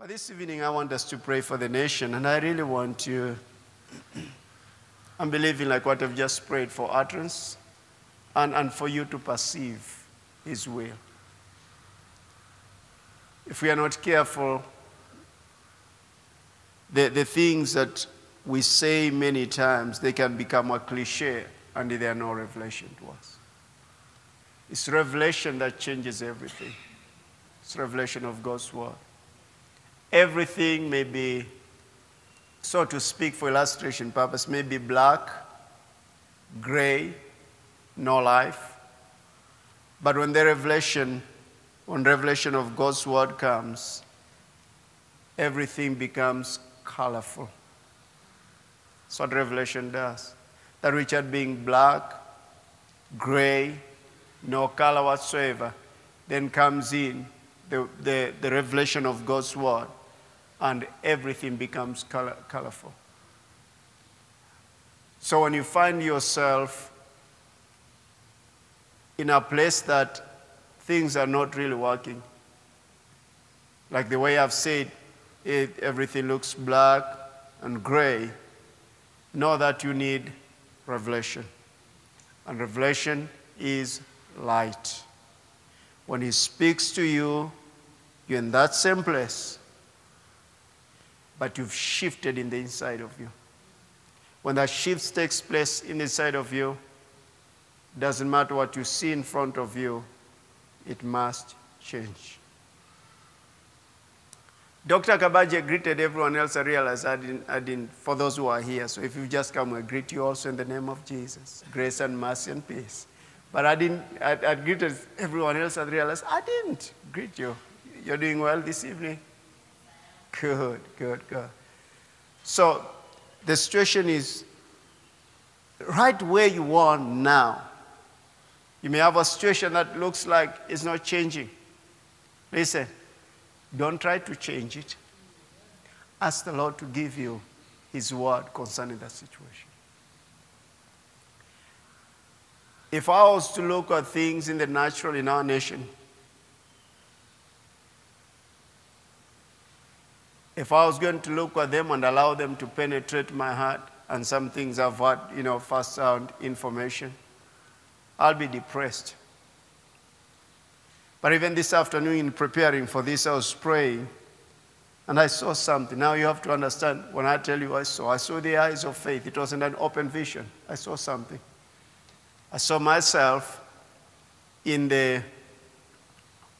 But this evening, I want us to pray for the nation, and I really want to. I'm believing like what I've just prayed for utterance and, and for you to perceive His will. If we are not careful, the, the things that we say many times, they can become a cliche and they are no revelation to us. It's revelation that changes everything. It's revelation of God's word. Everything may be, so to speak, for illustration purpose, may be black, gray, no life. But when the revelation, when revelation of God's word comes, everything becomes colorful. That's what revelation does. That which had been black, gray, no color whatsoever, then comes in the, the, the revelation of God's word, and everything becomes color, colorful. So when you find yourself in a place that things are not really working, like the way I've said, it, everything looks black and gray, know that you need revelation. And revelation is light. When He speaks to you, you're in that same place, but you've shifted in the inside of you. When that shift takes place in the inside of you, doesn't matter what you see in front of you, it must change. Dr. Kabaji greeted everyone else. I realized I didn't, I didn't, for those who are here. So if you've just come, I greet you also in the name of Jesus. Grace and mercy and peace. But I didn't, I, I greeted everyone else. I realized I didn't greet you. You're doing well this evening? Good, good, good. So the situation is right where you are now. You may have a situation that looks like it's not changing. Listen, don't try to change it. Ask the Lord to give you His word concerning that situation. If I was to look at things in the natural in our nation, if I was going to look at them and allow them to penetrate my heart, and some things I've had, you know, first sound information, I'll be depressed. But even this afternoon, in preparing for this, I was praying and I saw something. Now you have to understand when I tell you I saw, I saw the eyes of faith. It wasn't an open vision. I saw something. I saw myself in the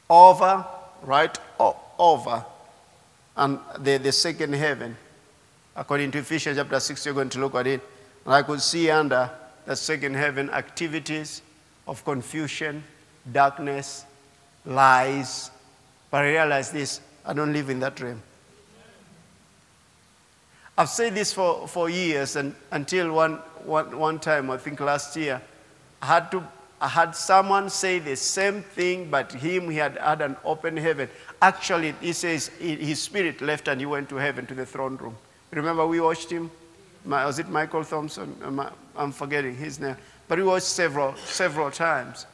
over, right over, and the, the second heaven. According to Ephesians chapter 6, you're going to look at it. And I could see under the second heaven activities of confusion, darkness, lies. But I realized this I don't live in that realm. I've said this for, for years, and until one, one, one time, I think last year, I had, to, I had someone say the same thing, but him, he had had an open heaven. Actually, he says his spirit left and he went to heaven to the throne room. Remember, we watched him? Was it Michael Thompson? Uh, I'm forgetting his name. But we watched several, several times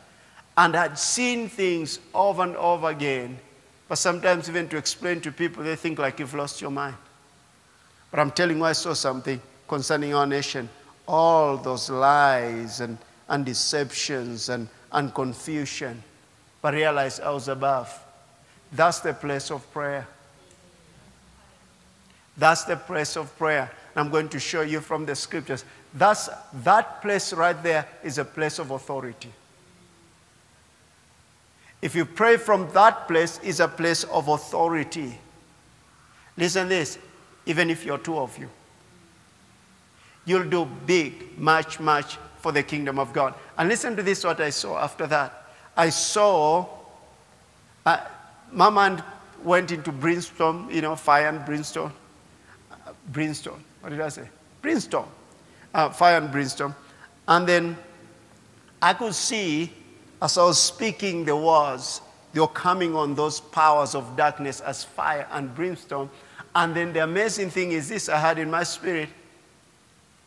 and had seen things over and over again. But sometimes, even to explain to people, they think like you've lost your mind. But I'm telling you, I saw something concerning our nation. All those lies and, and deceptions and, and confusion. But realize I was above. That's the place of prayer. That's the place of prayer. I'm going to show you from the scriptures. That's, that place right there is a place of authority. If you pray from that place, is a place of authority. Listen this, even if you're two of you, you'll do big, much, much for the kingdom of God. And listen to this, what I saw after that. I saw, uh, Mama went into brimstone, you know, fire and brimstone. Uh, brimstone, what did I say? Brimstone, uh, fire and brimstone. And then I could see as I was speaking the words, they were coming on those powers of darkness as fire and brimstone. And then the amazing thing is this I had in my spirit,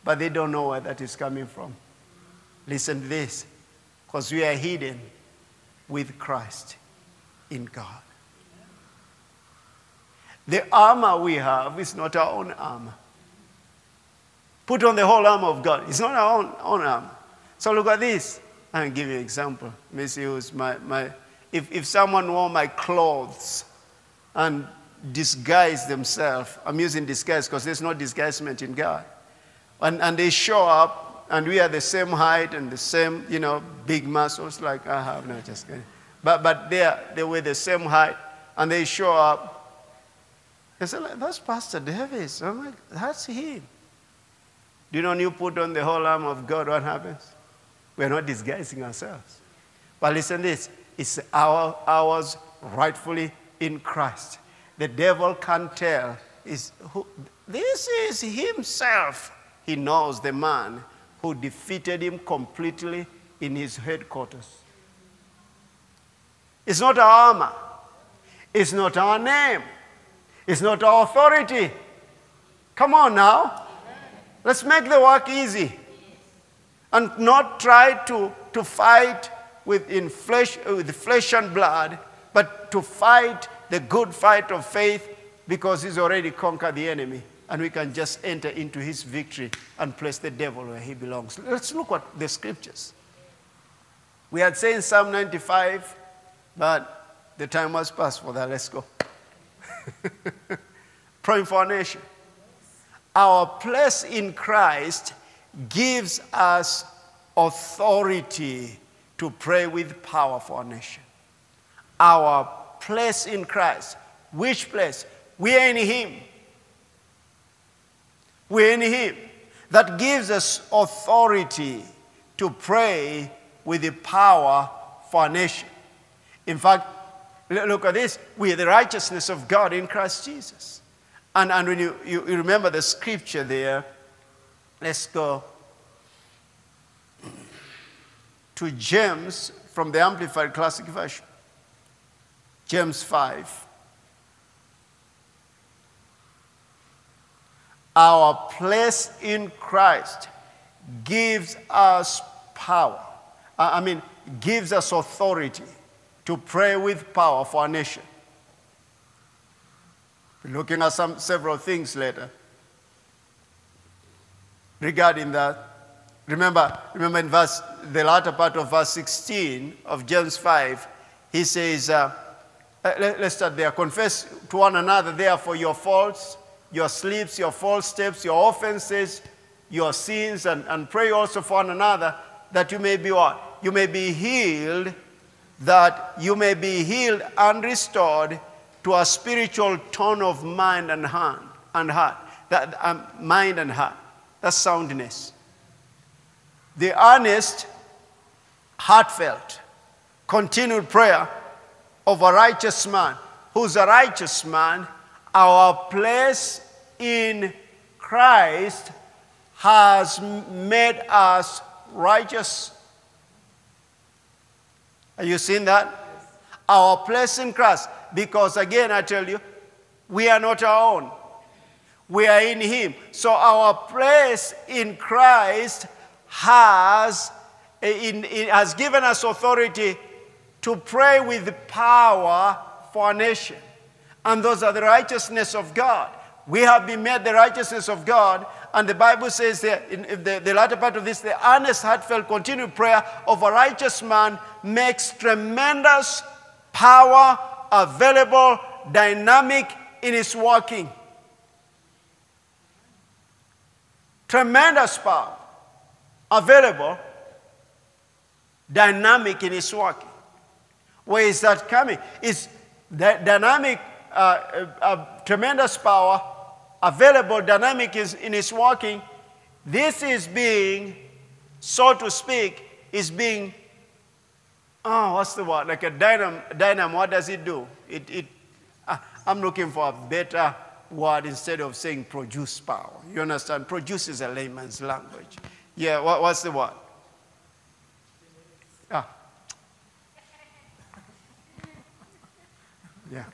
but they don't know where that is coming from. Listen to this, because we are hidden with Christ in God. The armor we have is not our own armor. Put on the whole armor of God. It's not our own, own armor. So look at this. I'll give you an example. Let me use my, my if, if someone wore my clothes and disguise themselves, I'm using disguise because there's no disguisement in God. And, and they show up and we are the same height and the same, you know, big muscles like I have. No, just kidding. But, but they, are, they were the same height and they show up. They like, that's Pastor Davis. I'm like, that's him. Do you know when you put on the whole arm of God, what happens? We're not disguising ourselves. But listen this it's our, ours rightfully in Christ. The devil can't tell. Is who, this is himself. He knows the man who defeated him completely in his headquarters. It's not our armor. It's not our name. It's not our authority. Come on now. Let's make the work easy. And not try to, to fight with, in flesh, with flesh and blood, but to fight the good fight of faith because he's already conquered the enemy. And we can just enter into his victory and place the devil where he belongs. Let's look at the scriptures. We had said in Psalm 95, but the time has passed for that. Let's go. Praying for our nation. Our place in Christ gives us authority to pray with power for our nation. Our place in Christ. Which place? We are in Him. We're in Him. That gives us authority to pray with the power for our nation. In fact, look at this. We are the righteousness of God in Christ Jesus. And, and when you, you, you remember the scripture there, let's go to James from the Amplified Classic Version. James 5. Our place in Christ gives us power. I mean, gives us authority to pray with power for our nation. We're looking at some several things later regarding that. Remember, remember in verse, the latter part of verse 16 of James 5, he says, uh, let, us start there. Confess to one another, therefore, your faults, your slips, your false steps, your offenses, your sins, and, and pray also for one another that you may be what? You may be healed, that you may be healed and restored to a spiritual tone of mind and hand and heart. That um, mind and heart. That's soundness the earnest, heartfelt, continued prayer of a righteous man. Who's a righteous man? Our place in Christ has made us righteous. Are you seeing that? Our place in Christ. Because again, I tell you, we are not our own. We are in Him. So our place in Christ has, in, in, has given us authority to pray with power for a nation. And those are the righteousness of God. We have been made the righteousness of God. And the Bible says that in the, the latter part of this, the earnest, heartfelt, continued prayer of a righteous man makes tremendous power available, dynamic in its working. Tremendous power available, dynamic in its working. Where is that coming? It's dynamic, uh, tremendous power, available, dynamic is in its working. This is being, so to speak, is being, oh, what's the word? Like a dynamo, dynamo what does it do? It, it, uh, I'm looking for a better word instead of saying produce power. You understand? Produce is a layman's language. Yeah, what, what's the word? Ah. Yeah.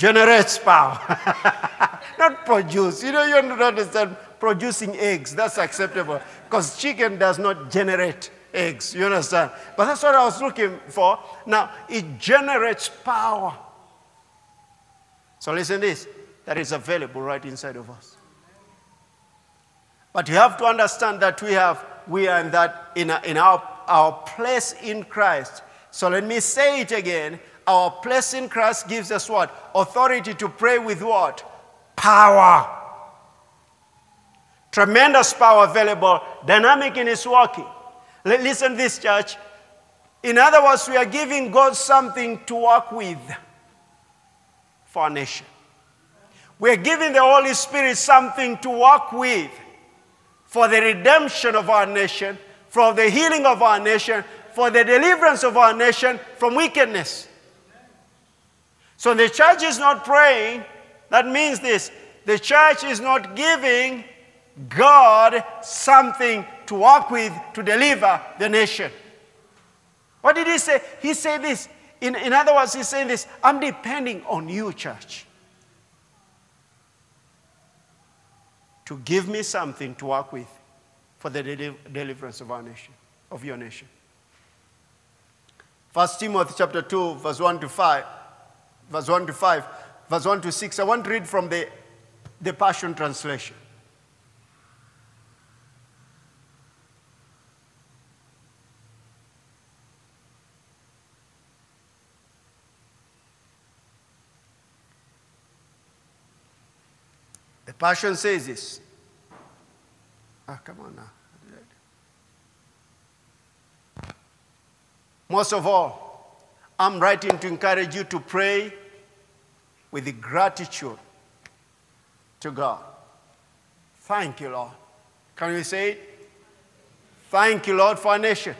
Generates power. Not produce. You know, you don't understand producing eggs. That's acceptable. Because chicken does not generate eggs. You understand? But that's what I was looking for. Now, it generates power. So listen this that is available right inside of us. But you have to understand that we have we are in that in, in our, our place in Christ. So let me say it again. Our place in Christ gives us what? Authority to pray with what? Power. Tremendous power available, dynamic in his working. Listen this, church. In other words, we are giving God something to work with for our nation. We are giving the Holy Spirit something to work with for the redemption of our nation, for the healing of our nation, for the deliverance of our nation from wickedness. So the church is not praying. That means this the church is not giving God something to work with to deliver the nation. What did he say? He said this. In, in other words, he's saying this I'm depending on you, church. to give me something to work with for the deliverance of our nation, of your nation. First Timothy chapter 2, verse 1 to 5, verse 1 to 5, verse 1 to 6. I want to read from the, the Passion Translation. The Passion says this. Ah, come on now. Most of all, I'm writing to encourage you to pray with gratitude to God. Thank you, Lord. Can we say it? Thank you, Lord, for our nation.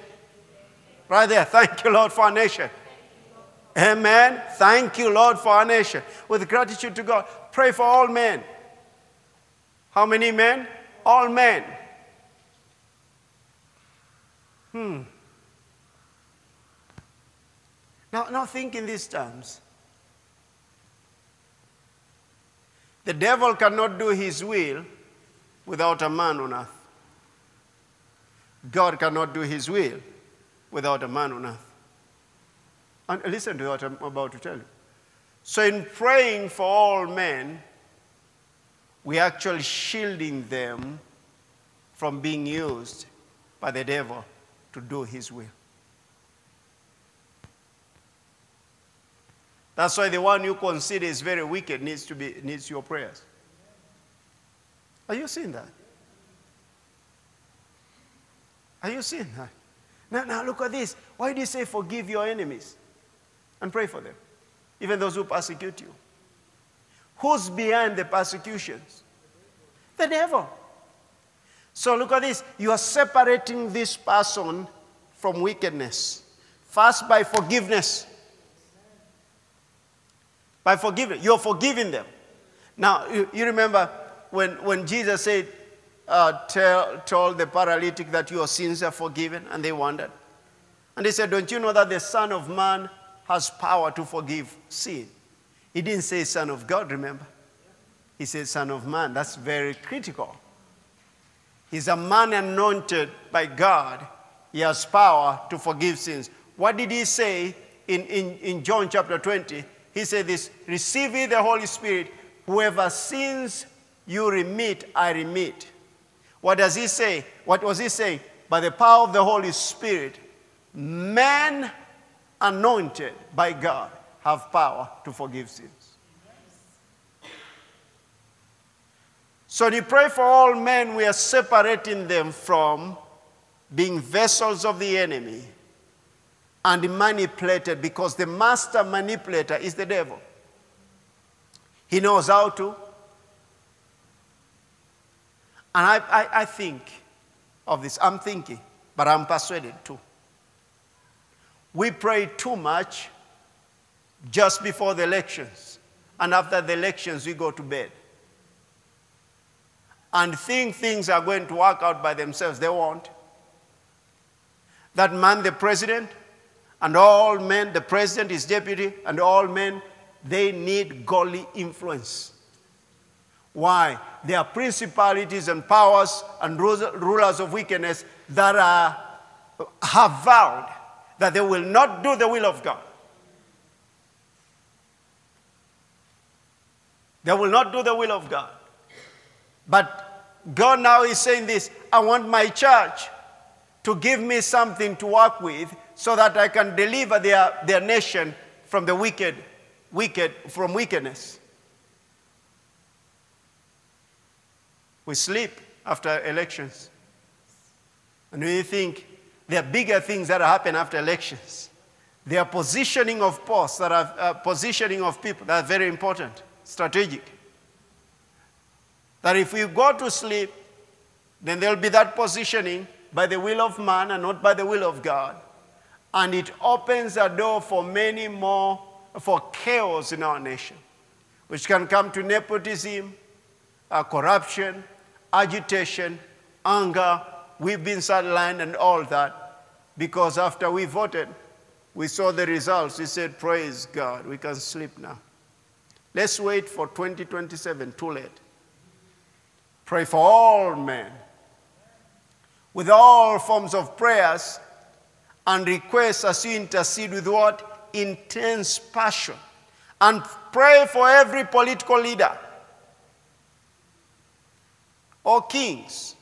Right there. Thank you, Lord, for our nation. Amen. Thank you, Lord, for our nation. With gratitude to God. Pray for all men. How many men? All men. Hmm. Now, now think in these terms. The devil cannot do his will without a man on earth. God cannot do his will without a man on earth. And listen to what I'm about to tell you. So, in praying for all men, we're actually shielding them from being used by the devil to do his will. That's why the one you consider is very wicked needs to be needs your prayers. Are you seeing that? Are you seeing that? Now, now look at this. Why do you say forgive your enemies and pray for them, even those who persecute you? Who's behind the persecutions? The devil. So look at this. You are separating this person from wickedness. First, by forgiveness. By forgiving. You're forgiving them. Now, you, you remember when, when Jesus said, uh, tell, told the paralytic that your sins are forgiven, and they wondered. And he said, Don't you know that the Son of Man has power to forgive sin? He didn't say Son of God, remember? He said Son of Man. That's very critical. He's a man anointed by God. He has power to forgive sins. What did he say in, in, in John chapter 20? He said this Receive ye the Holy Spirit. Whoever sins you remit, I remit. What does he say? What was he saying? By the power of the Holy Spirit, men anointed by God have power to forgive sins. So we pray for all men, we are separating them from being vessels of the enemy and manipulated because the master manipulator is the devil. He knows how to. And I, I, I think of this. I'm thinking, but I'm persuaded too. We pray too much just before the elections. And after the elections, we go to bed. And think things are going to work out by themselves. They won't. That man, the president, and all men, the president, his deputy, and all men, they need godly influence. Why? There are principalities and powers and rulers of wickedness that are, have vowed that they will not do the will of God. They will not do the will of God. But God now is saying this I want my church to give me something to work with so that I can deliver their, their nation from the wicked, wicked, from wickedness. We sleep after elections. And we think there are bigger things that happen after elections. There are positioning of posts that are uh, positioning of people that are very important, strategic. That if we go to sleep, then there'll be that positioning by the will of man and not by the will of God. And it opens a door for many more, for chaos in our nation, which can come to nepotism, uh, corruption, agitation, anger. We've been sidelined and all that because after we voted, we saw the results. We said, Praise God, we can sleep now. Let's wait for 2027, too late. Pray for all men with all forms of prayers and requests as you intercede with what? Intense passion. And pray for every political leader or kings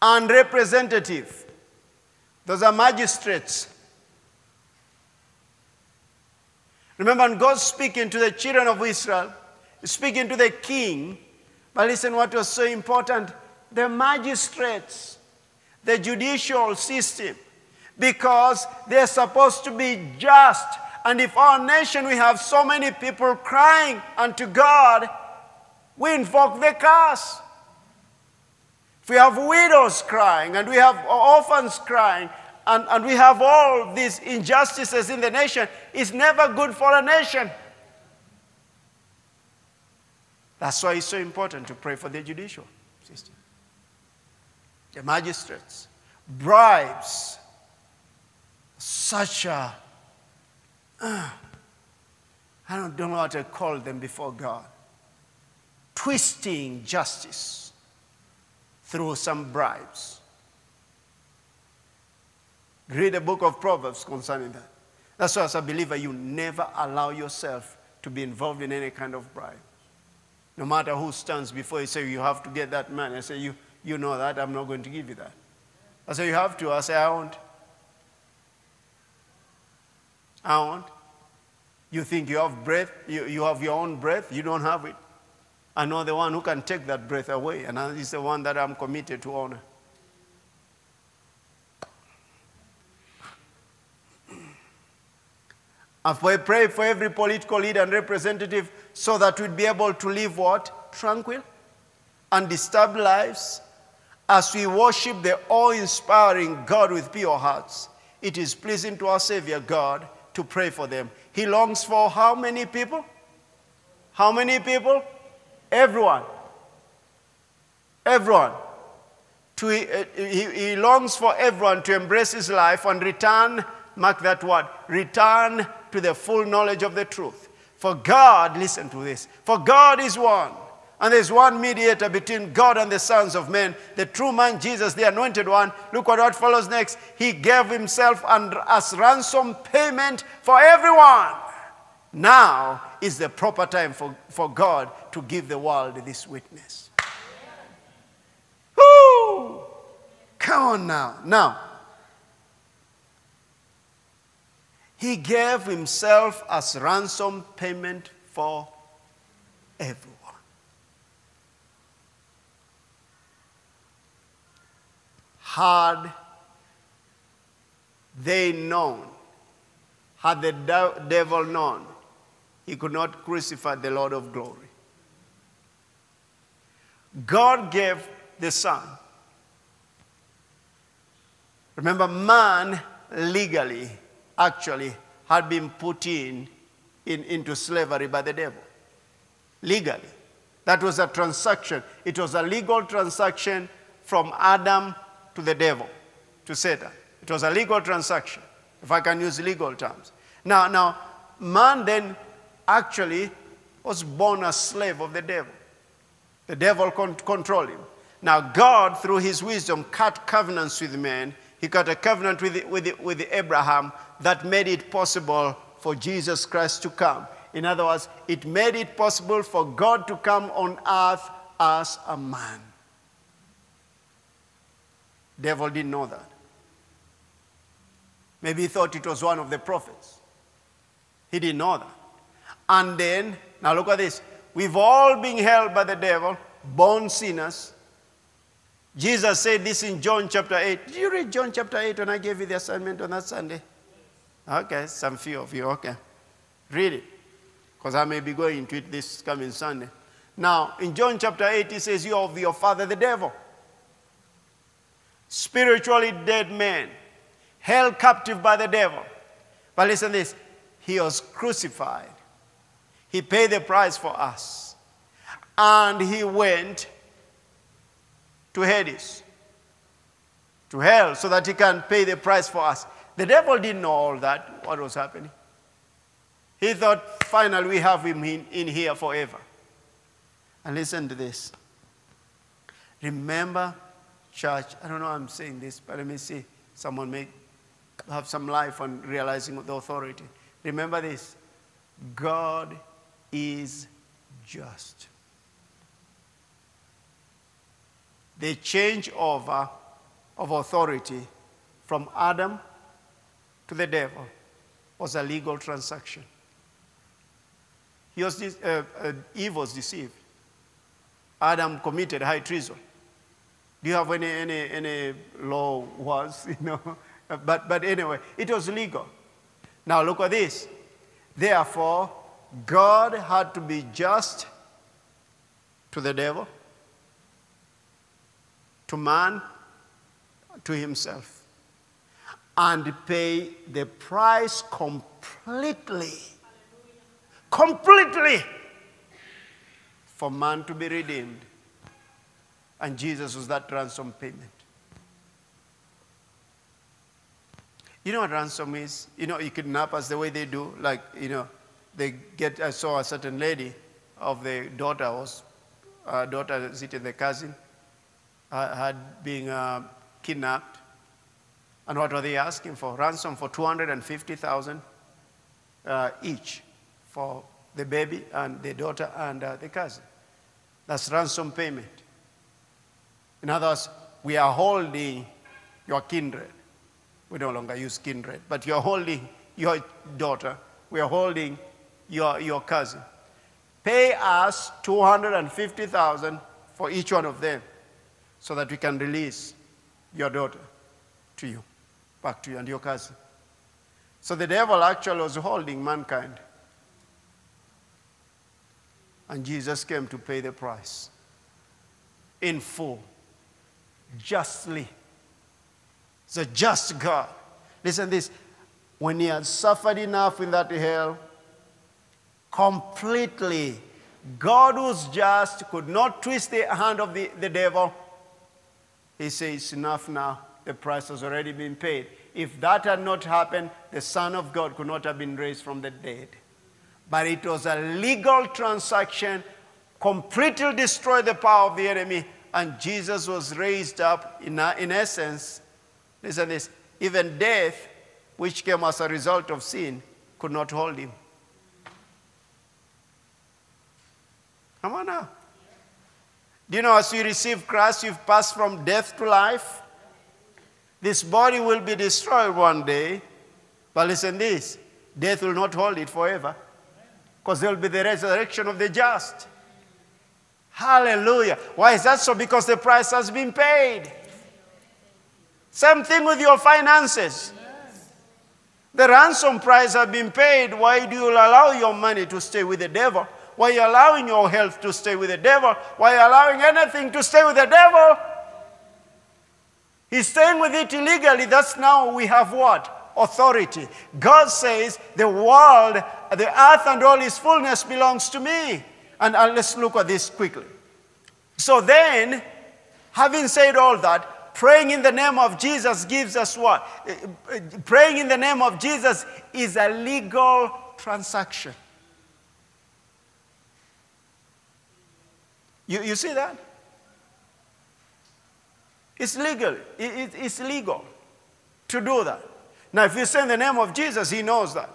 and representative. Those are magistrates. Remember, God speaking to the children of Israel, speaking to the king, but listen what was so important the magistrates, the judicial system, because they're supposed to be just. And if our nation we have so many people crying unto God, we invoke the curse. If we have widows crying and we have orphans crying and, and we have all these injustices in the nation, it's never good for a nation. That's why it's so important to pray for the judicial system the magistrates, bribes, such a, uh, I don't, don't know what to call them before God, twisting justice through some bribes. Read the book of Proverbs concerning that. That's why, as a believer, you never allow yourself to be involved in any kind of bribe. No matter who stands before you, say, You have to get that man. I say, You, you know that, I'm not going to give you that. I say, You have to. I say, I won't. I won't. You think you have breath, you, you have your own breath, you don't have it. I know the one who can take that breath away, and he's the one that I'm committed to honor. We pray for every political leader and representative so that we'd be able to live what? Tranquil, undisturbed lives, as we worship the awe inspiring God with pure hearts, it is pleasing to our Savior God to pray for them. He longs for how many people? How many people? Everyone. Everyone. To, uh, he, he longs for everyone to embrace his life and return, mark that word, return to the full knowledge of the truth. For God, listen to this, for God is one and there's one mediator between God and the sons of men, the true man Jesus, the anointed one. Look what, what follows next. He gave himself as ransom payment for everyone. Now is the proper time for, for God to give the world this witness. Woo! Come on now. Now, he gave himself as ransom payment for everyone. Had they known, had the devil known, he could not crucify the Lord of glory. God gave the Son. Remember, man legally actually had been put in, in into slavery by the devil. Legally. That was a transaction. It was a legal transaction from Adam to the devil, to Satan. It was a legal transaction, if I can use legal terms. Now, now, man then actually was born a slave of the devil. The devil con- controlled him. Now, God, through his wisdom, cut covenants with men. He cut a covenant with, with, with Abraham that made it possible for Jesus Christ to come. In other words, it made it possible for God to come on earth as a man. Devil didn't know that. Maybe he thought it was one of the prophets. He didn't know that. And then, now look at this. We've all been held by the devil, born sinners. Jesus said this in John chapter 8. Did you read John chapter 8 when I gave you the assignment on that Sunday? Okay, some few of you, okay. Read it, because I may be going into it this coming Sunday. Now, in John chapter 8, he says, You are of your father, the devil. Spiritually dead man, held captive by the devil. But listen this he was crucified, he paid the price for us, and he went to Hades, to hell, so that he can pay the price for us. The devil didn't know all that, what was happening. He thought, finally, we have him in, in here forever. And listen to this. Remember, church, I don't know I'm saying this, but let me see. Someone may have some life on realizing the authority. Remember this God is just. The changeover of authority from Adam to the devil was a legal transaction. He was, uh, uh, Eve was deceived. Adam committed high treason. Do you have any, any, any law was, you know? But, but anyway, it was legal. Now look at this. Therefore, God had to be just to the devil, to man, to himself, and pay the price completely completely for man to be redeemed. And Jesus was that ransom payment. You know what ransom is? You know, you kidnap us the way they do. Like, you know, they get, I saw a certain lady of the daughter was, uh, daughter sitting the cousin, uh, had been uh, kidnapped. And what were they asking for? Ransom for 250,000 uh, each for the baby and the daughter and uh, the cousin. That's ransom payment. In other words, we are holding your kindred. We no longer use kindred, but you're holding your daughter. We are holding your, your cousin. Pay us 250,000 for each one of them so that we can release your daughter to you, back to you and your cousin. So the devil actually was holding mankind. And Jesus came to pay the price in full, justly. It's a just God. Listen this. When he had suffered enough in that hell, completely, God who's just could not twist the hand of the, the devil. He says, Enough now. The price has already been paid. If that had not happened, the Son of God could not have been raised from the dead but it was a legal transaction, completely destroyed the power of the enemy, and Jesus was raised up. In, in essence, listen this, even death, which came as a result of sin, could not hold him. Come on now. Do you know as you receive Christ, you've passed from death to life? This body will be destroyed one day, but listen this death will not hold it forever because there will be the resurrection of the just. Hallelujah. Why is that so? Because the price has been paid. Same thing with your finances. The ransom price has been paid. Why do you allow your money to stay with the devil? Why are you allowing your health to stay with the devil? Why are you allowing anything to stay with the devil? He's staying with it illegally. That's now we have what? authority. God says, The world, the earth, and all its fullness belongs to me. And uh, let's look at this quickly. So then, having said all that, praying in the name of Jesus gives us what? Uh, uh, praying in the name of Jesus is a legal transaction. You, you see that? It's legal. It, it, it's legal to do that. Now, if you say in the name of Jesus, he knows that.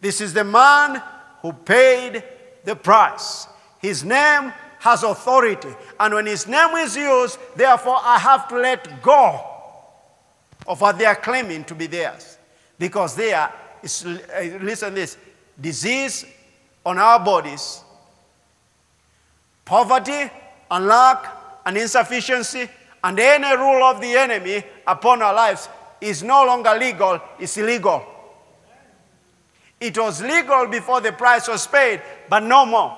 This is the man who paid the price. His name has authority. And when his name is used, therefore, I have to let go of what they are claiming to be theirs. Because they are, uh, listen this, disease on our bodies, poverty and lack and insufficiency, and any rule of the enemy upon our lives is no longer legal, it's illegal. It was legal before the price was paid, but no more.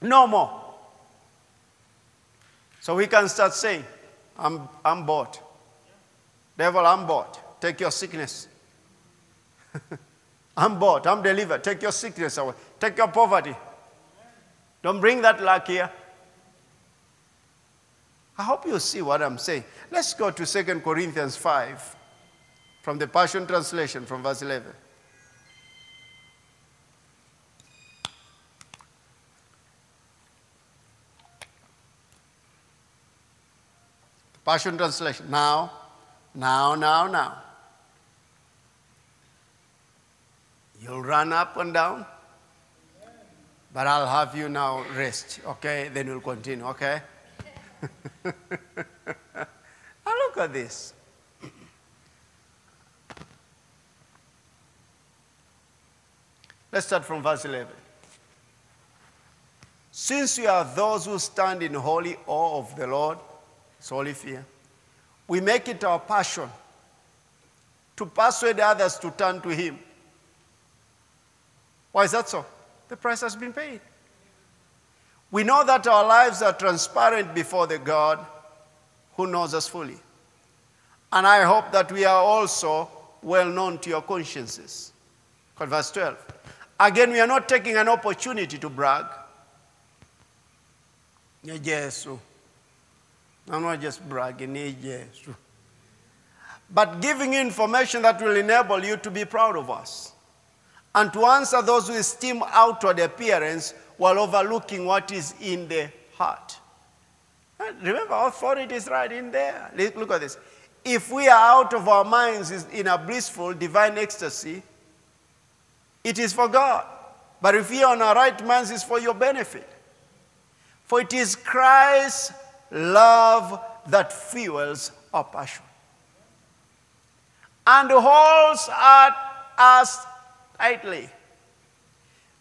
No more. So we can start saying, I'm, I'm bought. Devil, I'm bought. Take your sickness. I'm bought. I'm delivered. Take your sickness away. Take your poverty. Don't bring that luck here. I hope you see what I'm saying. Let's go to 2 Corinthians 5 from the Passion Translation from verse 11. Passion Translation. Now, now, now, now. You'll run up and down, but I'll have you now rest, okay? Then we'll continue, okay? now look at this. Let's start from verse 11. Since we are those who stand in holy awe of the Lord, it's holy fear, we make it our passion to persuade others to turn to Him. Why is that so? The price has been paid. We know that our lives are transparent before the God who knows us fully. And I hope that we are also well known to your consciences. Verse 12. Again, we are not taking an opportunity to brag. Yes, I'm not just bragging, eh, yes. But giving you information that will enable you to be proud of us and to answer those who esteem outward appearance while overlooking what is in the heart. Eh, remember, authority is right in there. Look at this. If we are out of our minds in a blissful divine ecstasy, it is for God. But if we are on our right minds, it's for your benefit. For it is Christ's love that fuels our passion and holds us tightly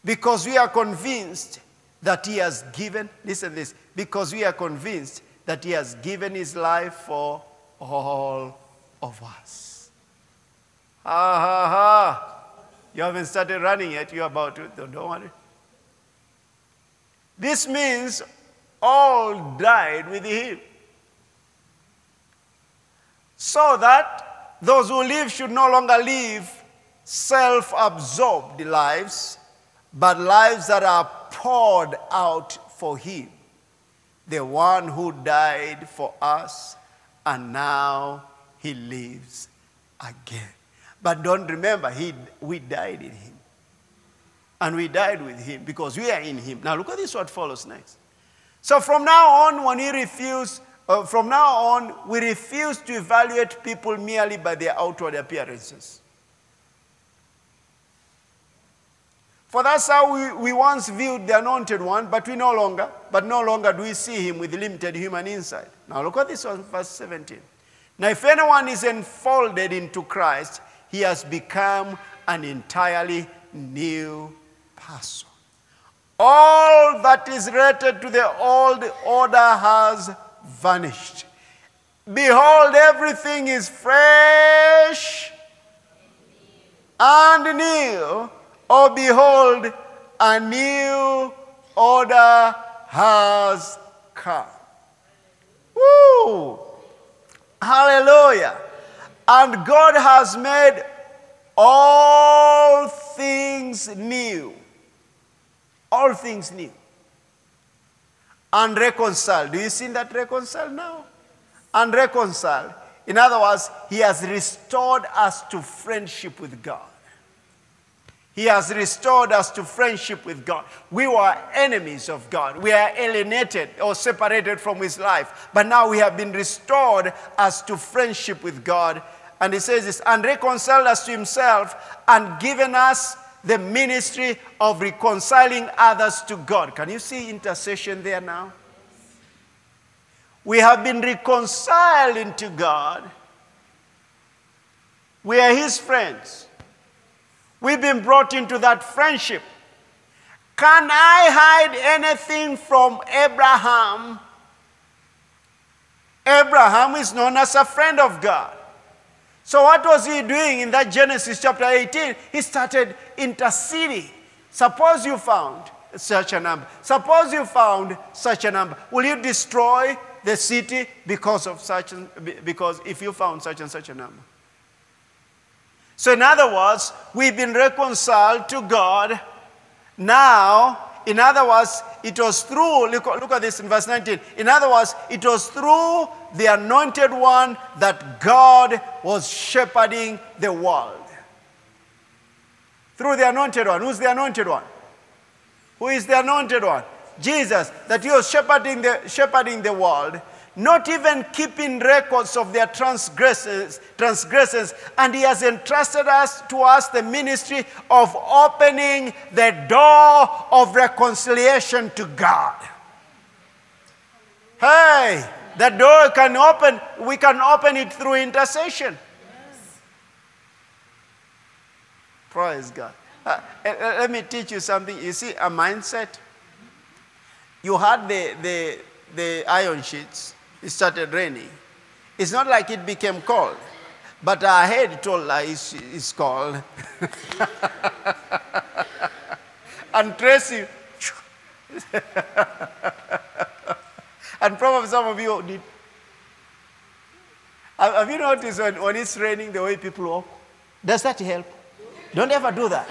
because we are convinced that He has given, listen this, because we are convinced that He has given His life for all of us. Ha ha ha. You haven't started running yet, you're about to, don't worry. This means all died with Him. So that those who live should no longer live self absorbed lives but lives that are poured out for Him. The one who died for us, and now He lives again. But don't remember, he, we died in Him. And we died with Him because we are in Him. Now look at this, what follows next. So from now on, when He refused, uh, from now on, we refuse to evaluate people merely by their outward appearances. For that's how we, we once viewed the anointed one, but we no longer, but no longer do we see him with limited human insight. Now look at this one, verse 17. Now, if anyone is enfolded into Christ, he has become an entirely new person. All that is related to the old order has vanished. Behold, everything is fresh and new Oh, behold, a new order has come. Woo! Hallelujah. And God has made all things new. All things new. And reconciled. Do you see that reconciled now? And reconciled. In other words, He has restored us to friendship with God. He has restored us to friendship with God. We were enemies of God. We are alienated or separated from His life. But now we have been restored as to friendship with God. And he says this, and reconciled us to himself and given us the ministry of reconciling others to God. Can you see intercession there now? We have been reconciled into God. We are his friends. We've been brought into that friendship. Can I hide anything from Abraham? Abraham is known as a friend of God. So, what was he doing in that Genesis chapter 18? He started interceding. Suppose you found such a number. Suppose you found such a number. Will you destroy the city because of such and, because if you found such and such a number? So, in other words, we've been reconciled to God. Now, in other words, it was through, look, look at this in verse 19. In other words, it was through the anointed one that God was shepherding the world. Through the anointed one. Who's the anointed one? Who is the anointed one? Jesus, that he was shepherding the, shepherding the world not even keeping records of their transgressions, transgressions, and he has entrusted us to us the ministry of opening the door of reconciliation to God. Hey, the door can open, we can open it through intercession. Yes. Praise God. Uh, let me teach you something. You see, a mindset. You had the, the, the iron sheets it started raining. It's not like it became cold, but our head told us it's, it's cold. and Tracy, and probably some of you did. Have you noticed when, when it's raining the way people walk? Does that help? Don't ever do that.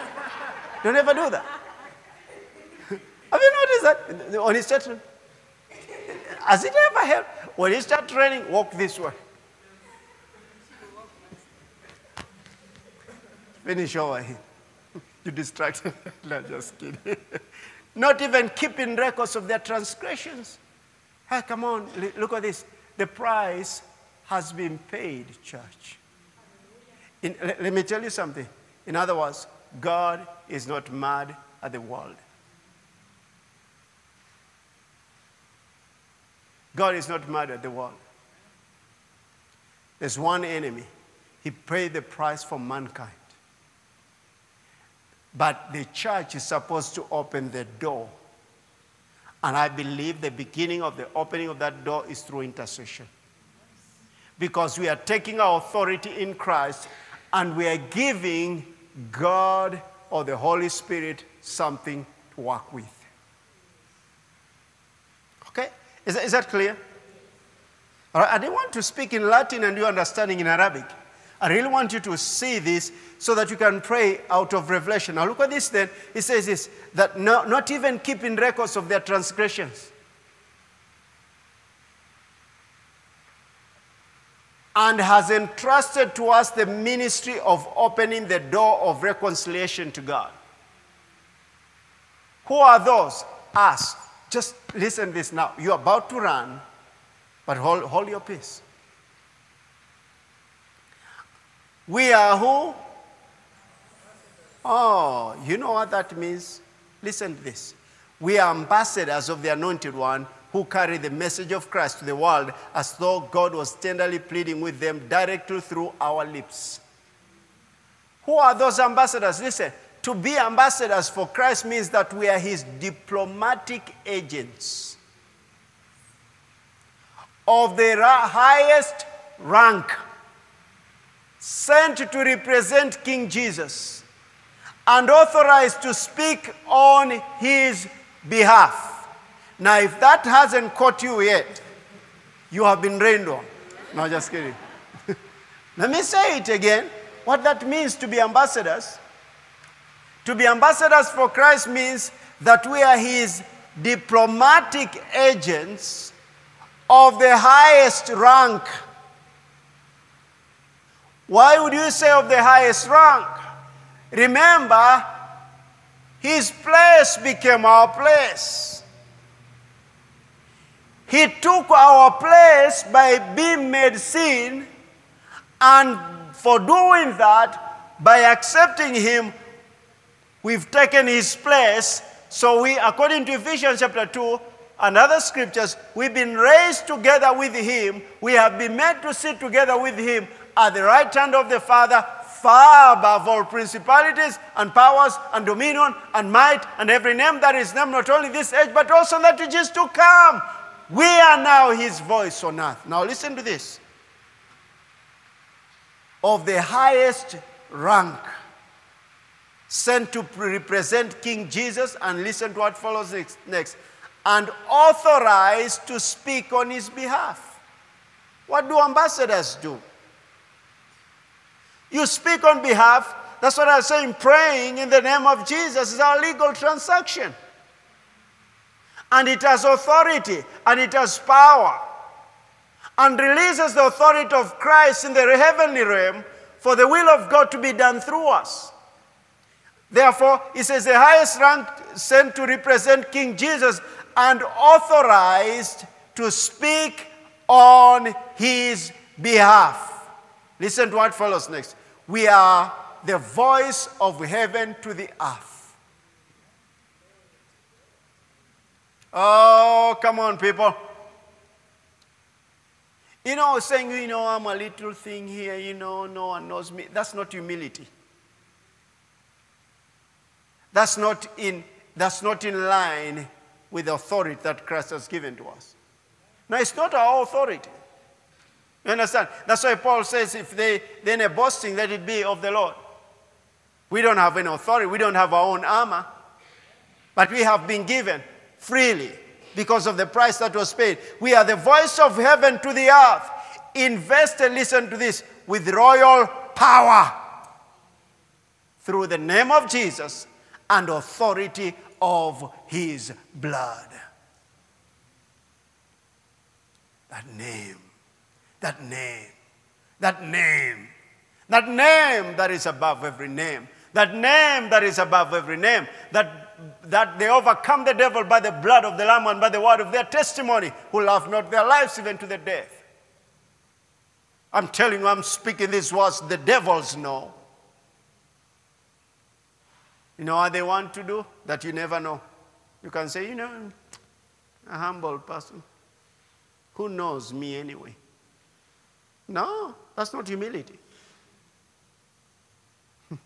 Don't ever do that. Have you noticed that? When it's starts, has it ever helped? When you start training, walk this way. Finish over here. You distracted. no, just kidding. Not even keeping records of their transgressions. Hey, come on, look at this. The price has been paid, church. In, let me tell you something. In other words, God is not mad at the world. God is not mad at the world. There's one enemy. He paid the price for mankind. But the church is supposed to open the door. And I believe the beginning of the opening of that door is through intercession. Because we are taking our authority in Christ and we are giving God or the Holy Spirit something to work with. Okay? Is, is that clear? All right, I didn't want to speak in Latin and you understanding in Arabic. I really want you to see this so that you can pray out of revelation. Now, look at this then. He says this that no, not even keeping records of their transgressions. And has entrusted to us the ministry of opening the door of reconciliation to God. Who are those? Us. Just listen this now. You're about to run, but hold, hold your peace. We are who? Oh, you know what that means? Listen to this. We are ambassadors of the Anointed One who carry the message of Christ to the world as though God was tenderly pleading with them directly through our lips. Who are those ambassadors? Listen, to be ambassadors for Christ means that we are his diplomatic agents of the highest rank, sent to represent King Jesus and authorized to speak on his behalf. Now, if that hasn't caught you yet, you have been rained on. No, just kidding. Let me say it again what that means to be ambassadors to be ambassadors for Christ means that we are his diplomatic agents of the highest rank. Why would you say of the highest rank? Remember, his place became our place. He took our place by being made sin and for doing that, by accepting him, we've taken his place. So we, according to Ephesians chapter 2 and other scriptures, we've been raised together with him. We have been made to sit together with him at the right hand of the Father, far above all principalities and powers and dominion and might and every name that is named, not only this age, but also that which is to come. We are now his voice on earth. Now listen to this. Of the highest rank, sent to represent King Jesus, and listen to what follows next. and authorized to speak on his behalf. What do ambassadors do? You speak on behalf. That's what I was saying. Praying in the name of Jesus is our legal transaction. And it has authority and it has power. And releases the authority of Christ in the heavenly realm for the will of God to be done through us. Therefore, he says the highest rank sent to represent King Jesus and authorized to speak on his behalf. Listen to what follows next. We are the voice of heaven to the earth. Oh, come on, people. You know, saying, you know, I'm a little thing here, you know, no one knows me. That's not humility. That's not in, that's not in line with the authority that Christ has given to us. Now, it's not our authority. You understand? That's why Paul says, if they then a boasting, let it be of the Lord. We don't have any authority, we don't have our own armor, but we have been given freely because of the price that was paid. We are the voice of heaven to the earth, Invest and listen to this, with royal power through the name of Jesus and authority of his blood. That name that name. That name. That name that is above every name. That name that is above every name. That, that they overcome the devil by the blood of the Lamb and by the word of their testimony, who love not their lives even to the death. I'm telling you, I'm speaking these words, the devils know. You know what they want to do? That you never know. You can say, you know, a humble person. Who knows me anyway? No, that's not humility.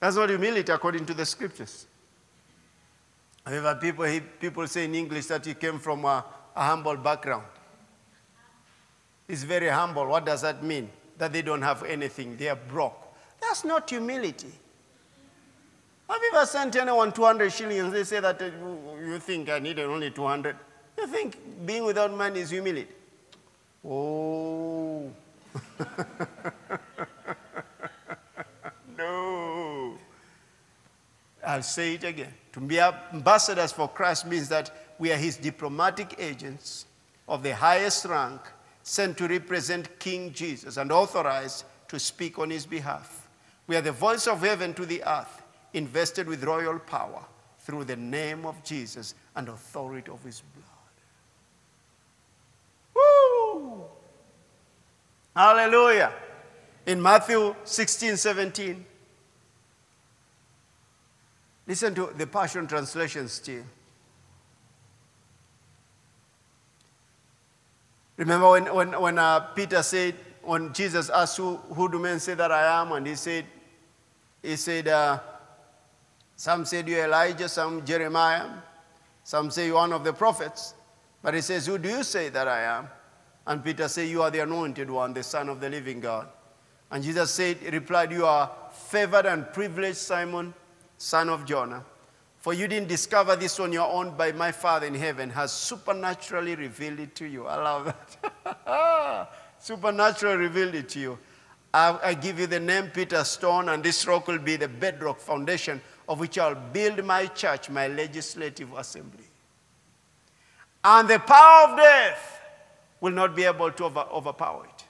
that's not humility according to the scriptures. However, people, people say in English that he came from a, a humble background. He's very humble. What does that mean? That they don't have anything, they are broke. That's not humility. Have you ever sent anyone 200 shillings? They say that uh, you think I needed only 200. You think being without money is humility. Oh. no. I'll say it again. To be ambassadors for Christ means that we are his diplomatic agents of the highest rank, sent to represent King Jesus and authorized to speak on his behalf. We are the voice of heaven to the earth, invested with royal power through the name of Jesus and authority of his blood. Hallelujah. In Matthew 16, 17. Listen to the Passion Translation still. Remember when, when, when uh, Peter said, when Jesus asked, who, who do men say that I am? And he said, he said, uh, some said you're Elijah, some Jeremiah, some say you're one of the prophets. But he says, who do you say that I am? And Peter said, You are the anointed one, the Son of the living God. And Jesus said, replied, You are favored and privileged, Simon, son of Jonah. For you didn't discover this on your own, by my Father in heaven has supernaturally revealed it to you. I love that. supernaturally revealed it to you. I, I give you the name Peter Stone, and this rock will be the bedrock foundation of which I'll build my church, my legislative assembly. And the power of death will not be able to over, overpower it.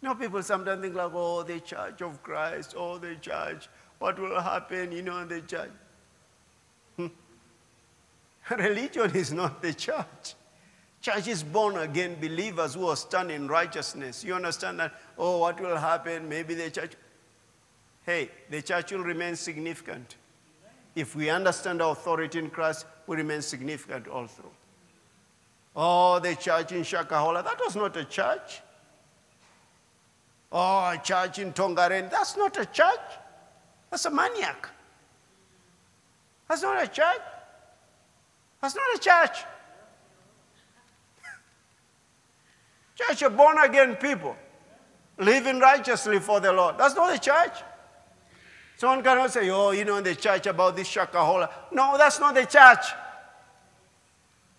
You know, people sometimes think like, oh, the church of Christ, oh, the church, what will happen, you know, in the church? Religion is not the church. Church is born again believers who are standing in righteousness. You understand that? Oh, what will happen? Maybe the church. Hey, the church will remain significant. If we understand our authority in Christ, we remain significant all through. Oh, the church in Shakahola, that was not a church. Oh, a church in Tongaren, that's not a church. That's a maniac. That's not a church. That's not a church. Church of born again people living righteously for the Lord. That's not a church. Someone cannot say, oh, you know, in the church about this shakahola. No, that's not the church.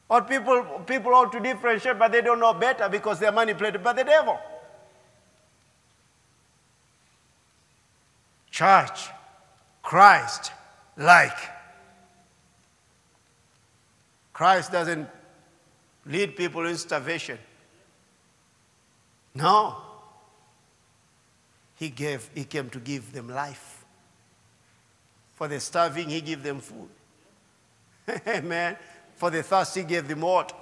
Or people, people ought to differentiate, but they don't know better because they're manipulated by the devil. Church, Christ, like. Christ doesn't lead people in starvation. No. He gave, he came to give them life. For the starving, he gave them food. Amen. For the thirsty, he gave them water.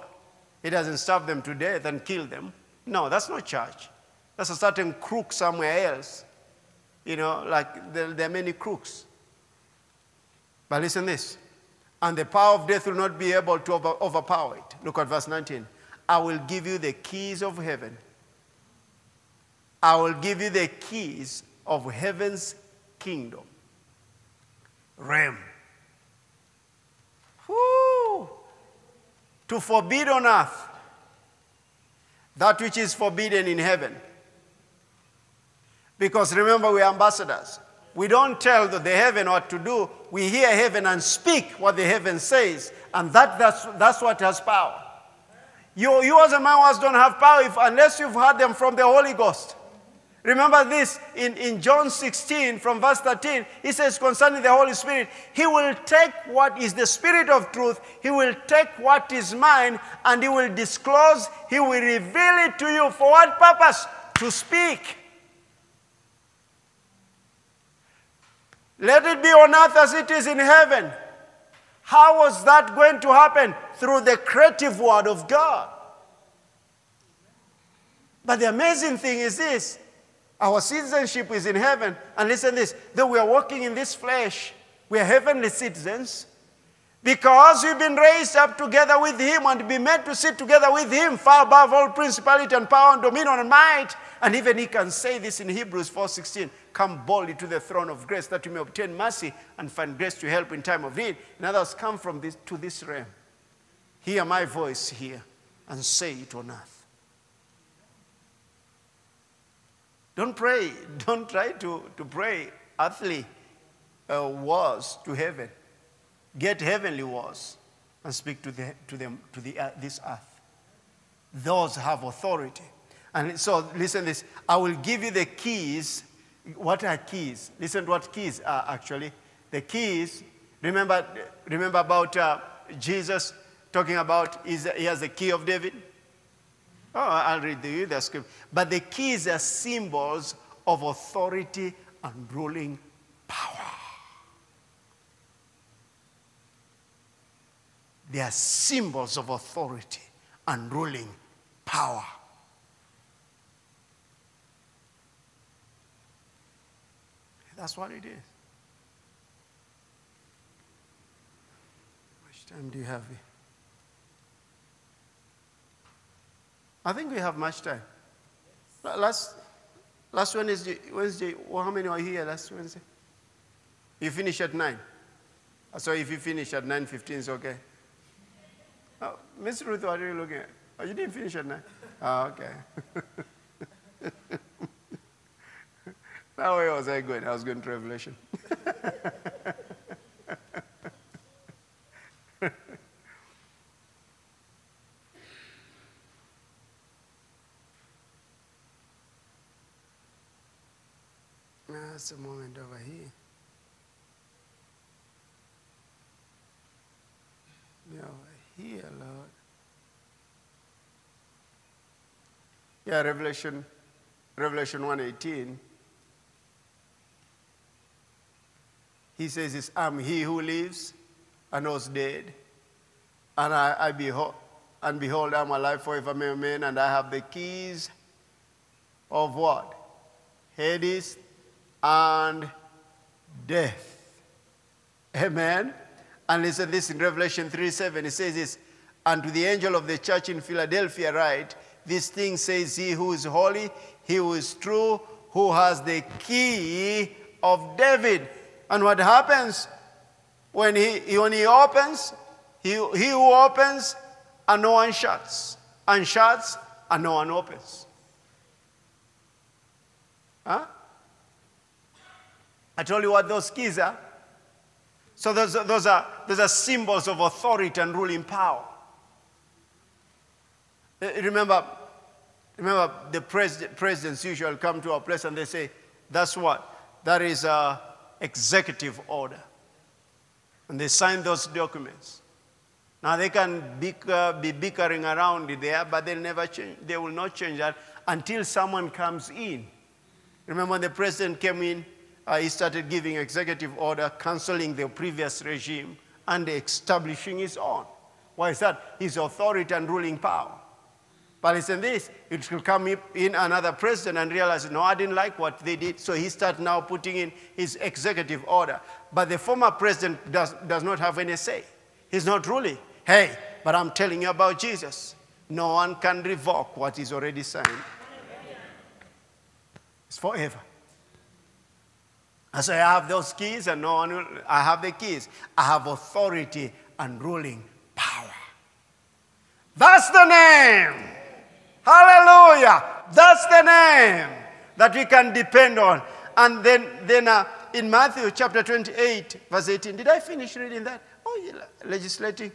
He doesn't starve them to death and kill them. No, that's not church. That's a certain crook somewhere else. You know, like there, there are many crooks. But listen this. And the power of death will not be able to over, overpower it. Look at verse 19. I will give you the keys of heaven. I will give you the keys of heaven's kingdom. Rem. Woo! To forbid on earth that which is forbidden in heaven. Because remember, we are ambassadors. We don't tell the heaven what to do. We hear heaven and speak what the heaven says. And that, that's, that's what has power. You, you as a man don't have power if, unless you've heard them from the Holy Ghost. Remember this in, in John 16 from verse 13. He says concerning the Holy Spirit, He will take what is the Spirit of truth, He will take what is mine, and He will disclose, He will reveal it to you. For what purpose? To speak. Let it be on earth as it is in heaven. How was that going to happen? Through the creative word of God. But the amazing thing is this our citizenship is in heaven. And listen this though we are walking in this flesh, we are heavenly citizens. Because we've been raised up together with him and be made to sit together with him, far above all principality and power and dominion and might. And even he can say this in Hebrews 4:16, come boldly to the throne of grace that you may obtain mercy and find grace to help in time of need. In other words, come from this to this realm. Hear my voice here and say it on earth. Don't pray, don't try to, to pray earthly uh, words to heaven. Get heavenly words and speak to, the, to, them, to the, uh, this earth. Those have authority. And so, listen this I will give you the keys. What are keys? Listen to what keys are actually. The keys, remember, remember about uh, Jesus talking about he has the key of David? Oh, I'll read you the script. But the keys are symbols of authority and ruling power. They are symbols of authority and ruling power. That's what it is. How much time do you have here? I think we have much time. Last, last Wednesday, Wednesday well, how many are here last Wednesday? You finish at 9. Uh, so if you finish at 9.15, it's okay. Oh, Miss Ruth, what are you looking at? Oh, you didn't finish at 9? Oh, ah, okay. How was I going? I was going to Revelation. That's a moment over here. Yeah, over here, Lord. Yeah, Revelation, Revelation 118. He says, it's, I'm he who lives and was dead, and I, I behold, And behold, I'm alive forever, amen. And I have the keys of what? Hades and death. Amen. And listen this in Revelation 3 7. It says this, and to the angel of the church in Philadelphia, write, This thing says he who is holy, he who is true, who has the key of David. And what happens when he, when he opens? He, he who opens and no one shuts, and shuts and no one opens. Huh? I told you what those keys are. So those, those, are, those are symbols of authority and ruling power. Uh, remember, remember the pres- presidents usually come to our place and they say, that's what? That is an executive order. And they sign those documents. Now they can bicker, be bickering around there, but they'll never change. They will not change that until someone comes in. Remember when the president came in, uh, he started giving executive order, canceling the previous regime and establishing his own. Why is that? His authority and ruling power. But listen this, it will come in another president and realize, no, I didn't like what they did. So he starts now putting in his executive order. But the former president does, does not have any say. He's not ruling. Hey, but I'm telling you about Jesus. No one can revoke what is already signed. It's forever. I say, I have those keys, and no one I have the keys. I have authority and ruling power. That's the name. Hallelujah. That's the name that we can depend on. And then, then uh, in Matthew chapter 28, verse 18, did I finish reading that? Oh, yeah, legislating.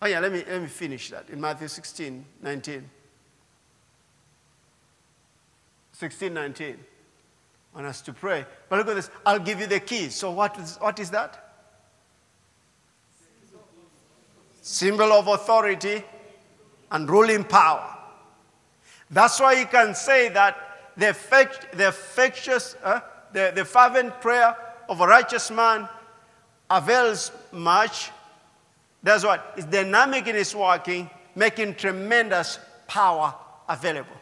Oh, yeah, let me, let me finish that in Matthew 16, 19. 16, 19. Want us to pray. But look at this. I'll give you the keys. So, what is, what is that? Symbol of authority and ruling power. That's why you can say that the, effect, the effectuous, uh, the, the fervent prayer of a righteous man avails much. That's what? It's dynamic in its working, making tremendous power available.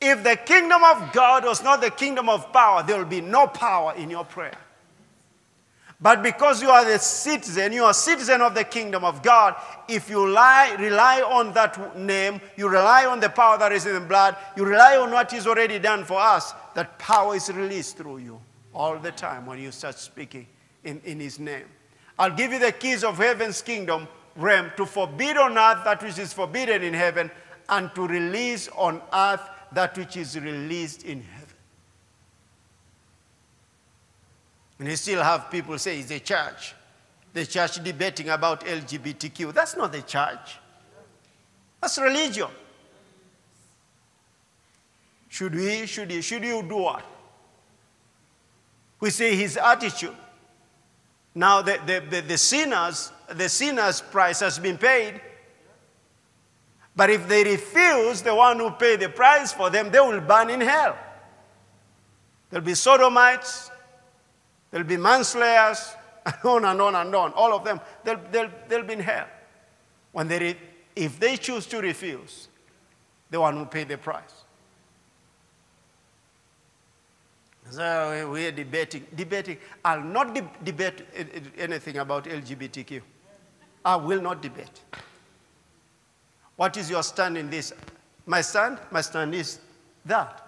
If the kingdom of God was not the kingdom of power, there will be no power in your prayer. But because you are the citizen, you are a citizen of the kingdom of God, if you lie, rely on that name, you rely on the power that is in the blood, you rely on what is already done for us, that power is released through you all the time when you start speaking in, in his name. I'll give you the keys of heaven's kingdom realm to forbid on earth that which is forbidden in heaven and to release on earth that which is released in heaven. And you still have people say it's the church. The church debating about LGBTQ. That's not the church. That's religion. Should we, should you, should you do what? We see his attitude. Now the, the, the, the sinners, the sinner's price has been paid. But if they refuse the one who paid the price for them, they will burn in hell. There'll be sodomites, there'll be manslayers, and on and on and on. All of them, they'll, they'll, they'll be in hell. When they re- if they choose to refuse, the one who paid the price. So we're debating, debating. I'll not de- debate eh, eh, anything about LGBTQ. I will not debate. What is your stand in this? My stand? My stand is that.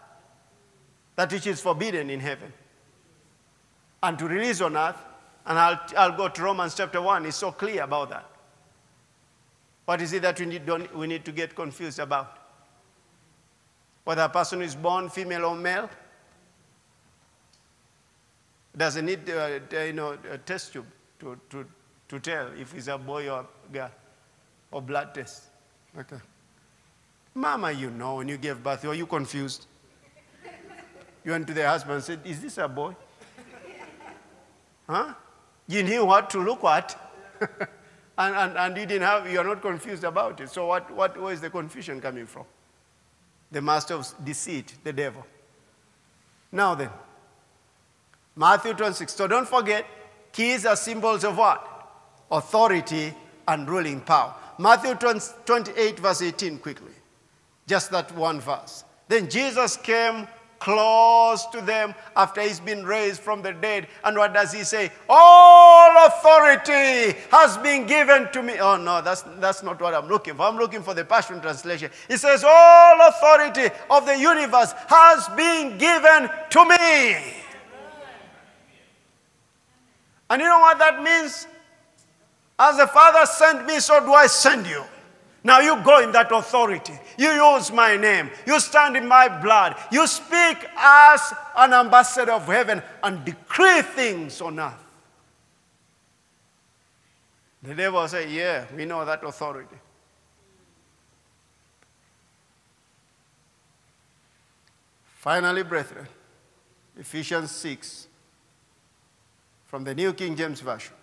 That which is forbidden in heaven. And to release on earth. And I'll, I'll go to Romans chapter 1. It's so clear about that. What is it that we need, we need to get confused about? Whether a person is born female or male? Does it need uh, you know, a test tube to, to, to tell if he's a boy or a girl? Or blood test? Okay. Mama, you know, when you gave birth, were you confused? You went to the husband and said, Is this a boy? Huh? You knew what to look at. and, and, and you didn't have, you're not confused about it. So what, what, where is the confusion coming from? The master of deceit, the devil. Now then, Matthew 26. So don't forget, keys are symbols of what? Authority and ruling power. Matthew 28, verse 18, quickly. Just that one verse. Then Jesus came close to them after he's been raised from the dead. And what does he say? All authority has been given to me. Oh, no, that's, that's not what I'm looking for. I'm looking for the Passion Translation. He says, All authority of the universe has been given to me. And you know what that means? As the Father sent me, so do I send you. Now you go in that authority. You use my name. You stand in my blood. You speak as an ambassador of heaven and decree things on earth. The devil say, Yeah, we know that authority. Finally, brethren, Ephesians 6 from the New King James Version.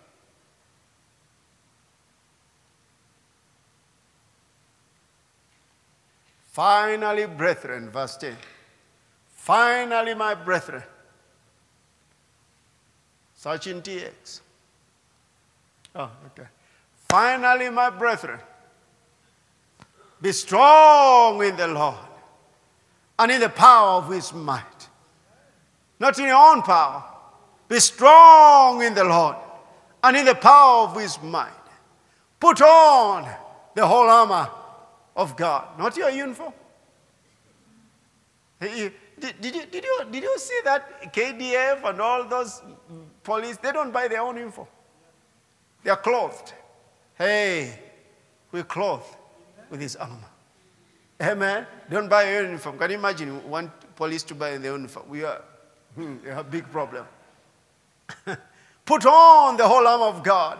Finally, brethren, verse 10. Finally, my brethren. Search in TX. Oh, okay. Finally, my brethren, be strong in the Lord and in the power of his might. Not in your own power. Be strong in the Lord and in the power of his might. Put on the whole armor of God, not your uniform. Did, you, did, you, did you see that KDF and all those police, they don't buy their own uniform. They are clothed. Hey, we're clothed with his armor. Amen. Don't buy your uniform. Can you imagine one police to buy their uniform? We are a big problem. Put on the whole armor of God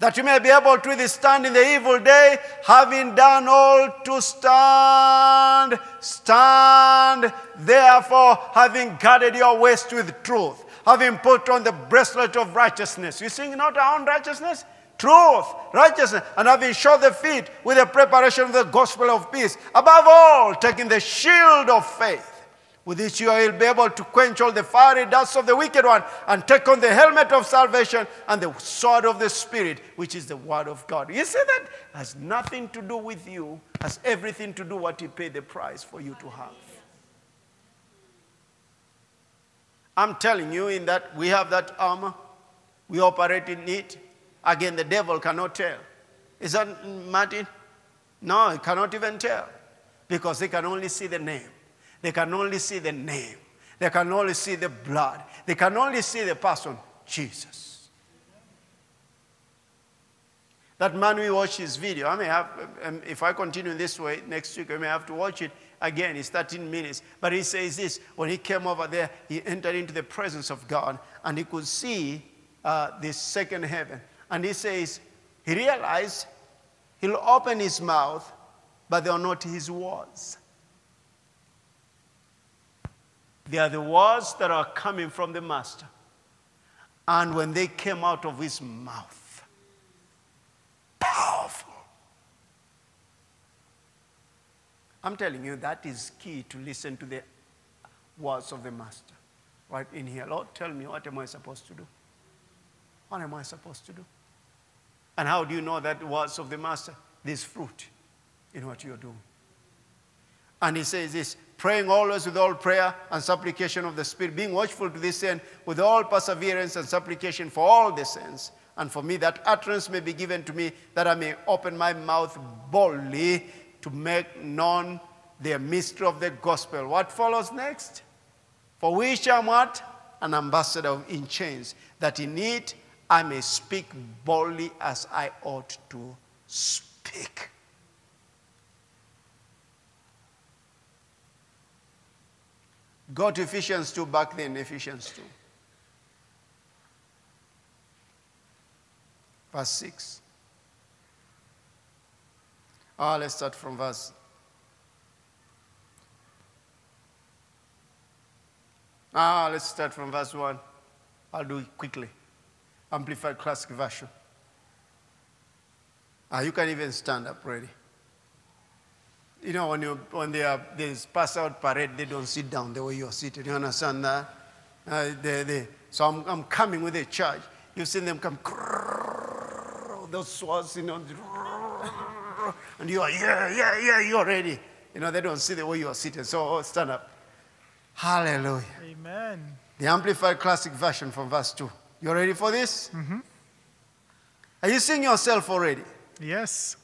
that you may be able to withstand in the evil day, having done all to stand. Stand, therefore, having guarded your waist with truth, having put on the breastplate of righteousness. You sing not our own righteousness? Truth, righteousness, and having shod the feet with the preparation of the gospel of peace. Above all, taking the shield of faith with which you will be able to quench all the fiery darts of the wicked one and take on the helmet of salvation and the sword of the Spirit, which is the word of God. You see that has nothing to do with you, has everything to do what he paid the price for you to have. I'm telling you, in that we have that armor, we operate in it. Again, the devil cannot tell. Is that Martin? No, he cannot even tell because he can only see the name. They can only see the name. They can only see the blood. They can only see the person, Jesus. That man we watched his video. I may have, um, if I continue this way next week, I may have to watch it again. It's 13 minutes. But he says this when he came over there, he entered into the presence of God and he could see uh, this second heaven. And he says, he realized he'll open his mouth, but they are not his words. They are the words that are coming from the Master. And when they came out of his mouth, powerful. I'm telling you, that is key to listen to the words of the Master. Right in here, Lord, tell me, what am I supposed to do? What am I supposed to do? And how do you know that the words of the Master? This fruit in what you're doing. And he says this praying always with all prayer and supplication of the Spirit, being watchful to this end with all perseverance and supplication for all the saints, and for me that utterance may be given to me, that I may open my mouth boldly to make known the mystery of the gospel. What follows next? For which I am what? An ambassador in chains, that in it I may speak boldly as I ought to speak. Go to Ephesians 2 back then, Ephesians 2. Verse 6. Ah, let's start from verse. Ah, let's start from verse 1. I'll do it quickly. Amplified Classic Version. Ah, you can even stand up ready. You know, when, you, when they are, there's pass out parade, they don't sit down the way you're seated. You understand that? Uh, they, they, so I'm, I'm coming with a charge. You've seen them come, those swords, you know, and you are, yeah, yeah, yeah, you're ready. You know, they don't see the way you are seated. So oh, stand up. Hallelujah. Amen. The Amplified Classic Version from verse 2. You ready for this? Mhm. Are you seeing yourself already? Yes.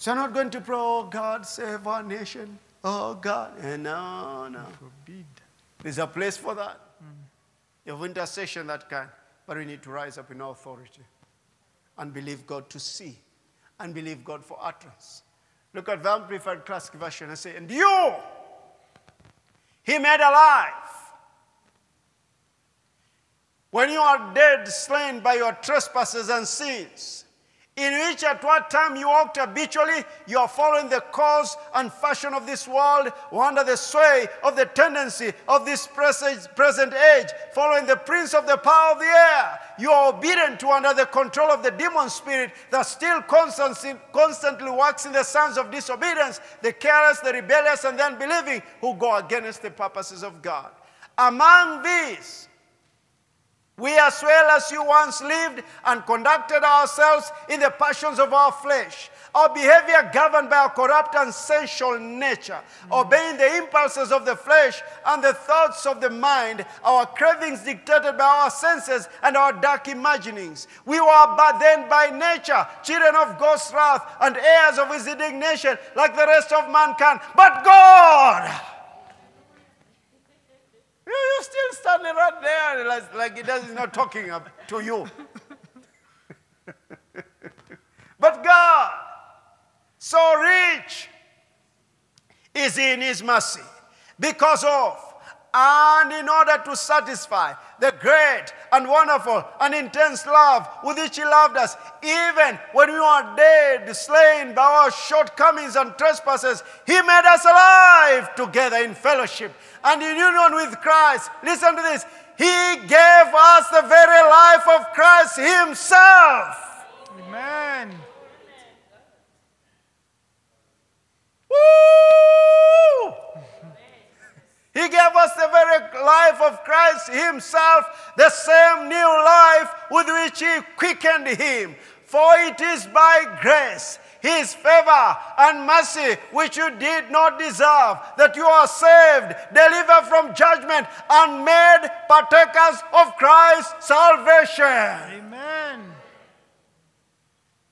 So you're not going to pray, oh God, save our nation. Oh God. Eh, no, no. Forbid. There's a place for that. You have intercession that kind. But we need to rise up in authority and believe God to see and believe God for utterance. Look at the Amplified Classic Version and say, And you, He made alive. When you are dead, slain by your trespasses and sins, in which at what time you walked habitually, you are following the course and fashion of this world, or under the sway of the tendency of this present age, following the prince of the power of the air. You are obedient to under the control of the demon spirit that still constantly works in the sons of disobedience, the careless, the rebellious, and the unbelieving who go against the purposes of God. Among these, we, as well as you once lived and conducted ourselves in the passions of our flesh, our behavior governed by our corrupt and sensual nature, mm. obeying the impulses of the flesh and the thoughts of the mind, our cravings dictated by our senses and our dark imaginings. We were but then by nature children of God's wrath and heirs of his indignation, like the rest of mankind. But God, you, you still standing right there like, it does, he's not talking to you. but God, so rich is in his mercy because of and in order to satisfy the great and wonderful and intense love with which he loved us, even when we were dead, slain by our shortcomings and trespasses, he made us alive together in fellowship and in union with Christ. Listen to this. He gave us the very life of Christ himself. Amen. Woo! He gave us the very life of Christ Himself, the same new life with which He quickened Him. For it is by grace, His favor and mercy, which you did not deserve, that you are saved, delivered from judgment, and made partakers of Christ's salvation. Amen.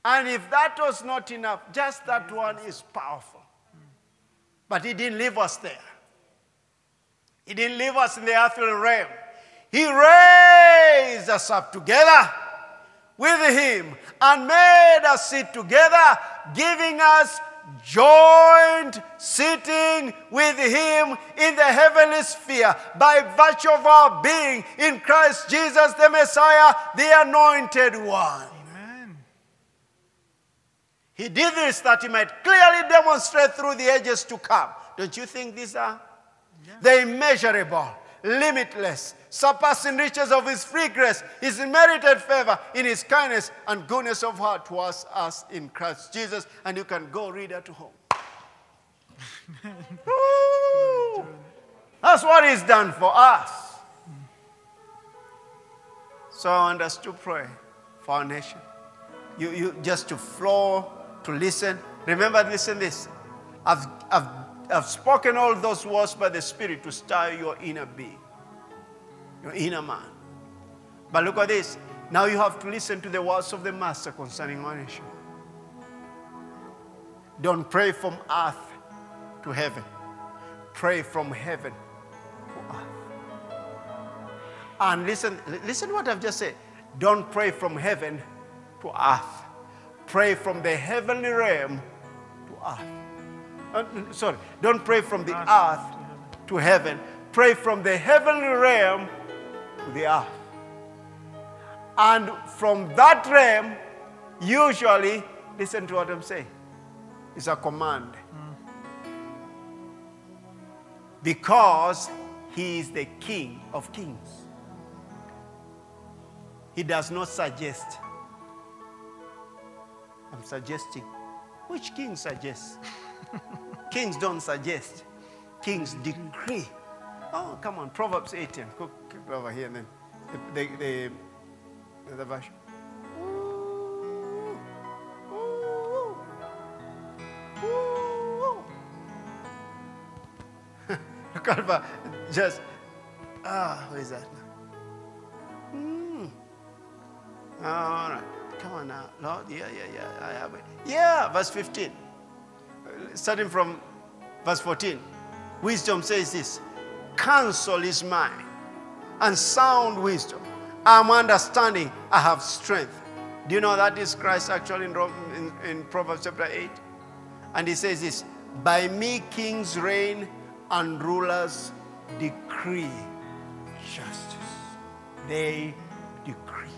And if that was not enough, just that one is powerful. But He didn't leave us there. He didn't leave us in the earthly realm. He raised us up together with Him and made us sit together, giving us joint sitting with Him in the heavenly sphere by virtue of our being in Christ Jesus, the Messiah, the Anointed One. Amen. He did this that he might clearly demonstrate through the ages to come. Don't you think these are the immeasurable, limitless, surpassing riches of his free grace, his merited favor in his kindness and goodness of heart towards us in Christ Jesus? And you can go read at home. That's what he's done for us. So I want us to pray for our nation. You, you just to flow, to listen. Remember, listen this. I've, I've, I've spoken all those words by the Spirit to stir your inner being, your inner man. But look at this. Now you have to listen to the words of the Master concerning our nation. Don't pray from earth to heaven. Pray from heaven to earth. And listen, listen what I've just said. Don't pray from heaven to earth. Pray from the heavenly realm to earth. Uh, sorry, don't pray from the earth to heaven. Pray from the heavenly realm to the earth. And from that realm, usually, listen to what I'm saying, it's a command. Because he is the King of kings. He does not suggest. I'm suggesting. Which king suggests? Kings don't suggest. Kings decree. Oh, come on. Proverbs 18. Go go over here and then. The, the, at that. Just, ah, where is that? Mm. All right. Come on now. Lord, yeah, yeah, yeah. I have it. Yeah, verse 15. Uh, Starting from verse 14. Wisdom says this Counsel is mine, and sound wisdom. I'm understanding, I have strength. Do you know that is Christ actually in, in, in Proverbs chapter 8? And he says this By me kings reign and rulers decree justice. They decree.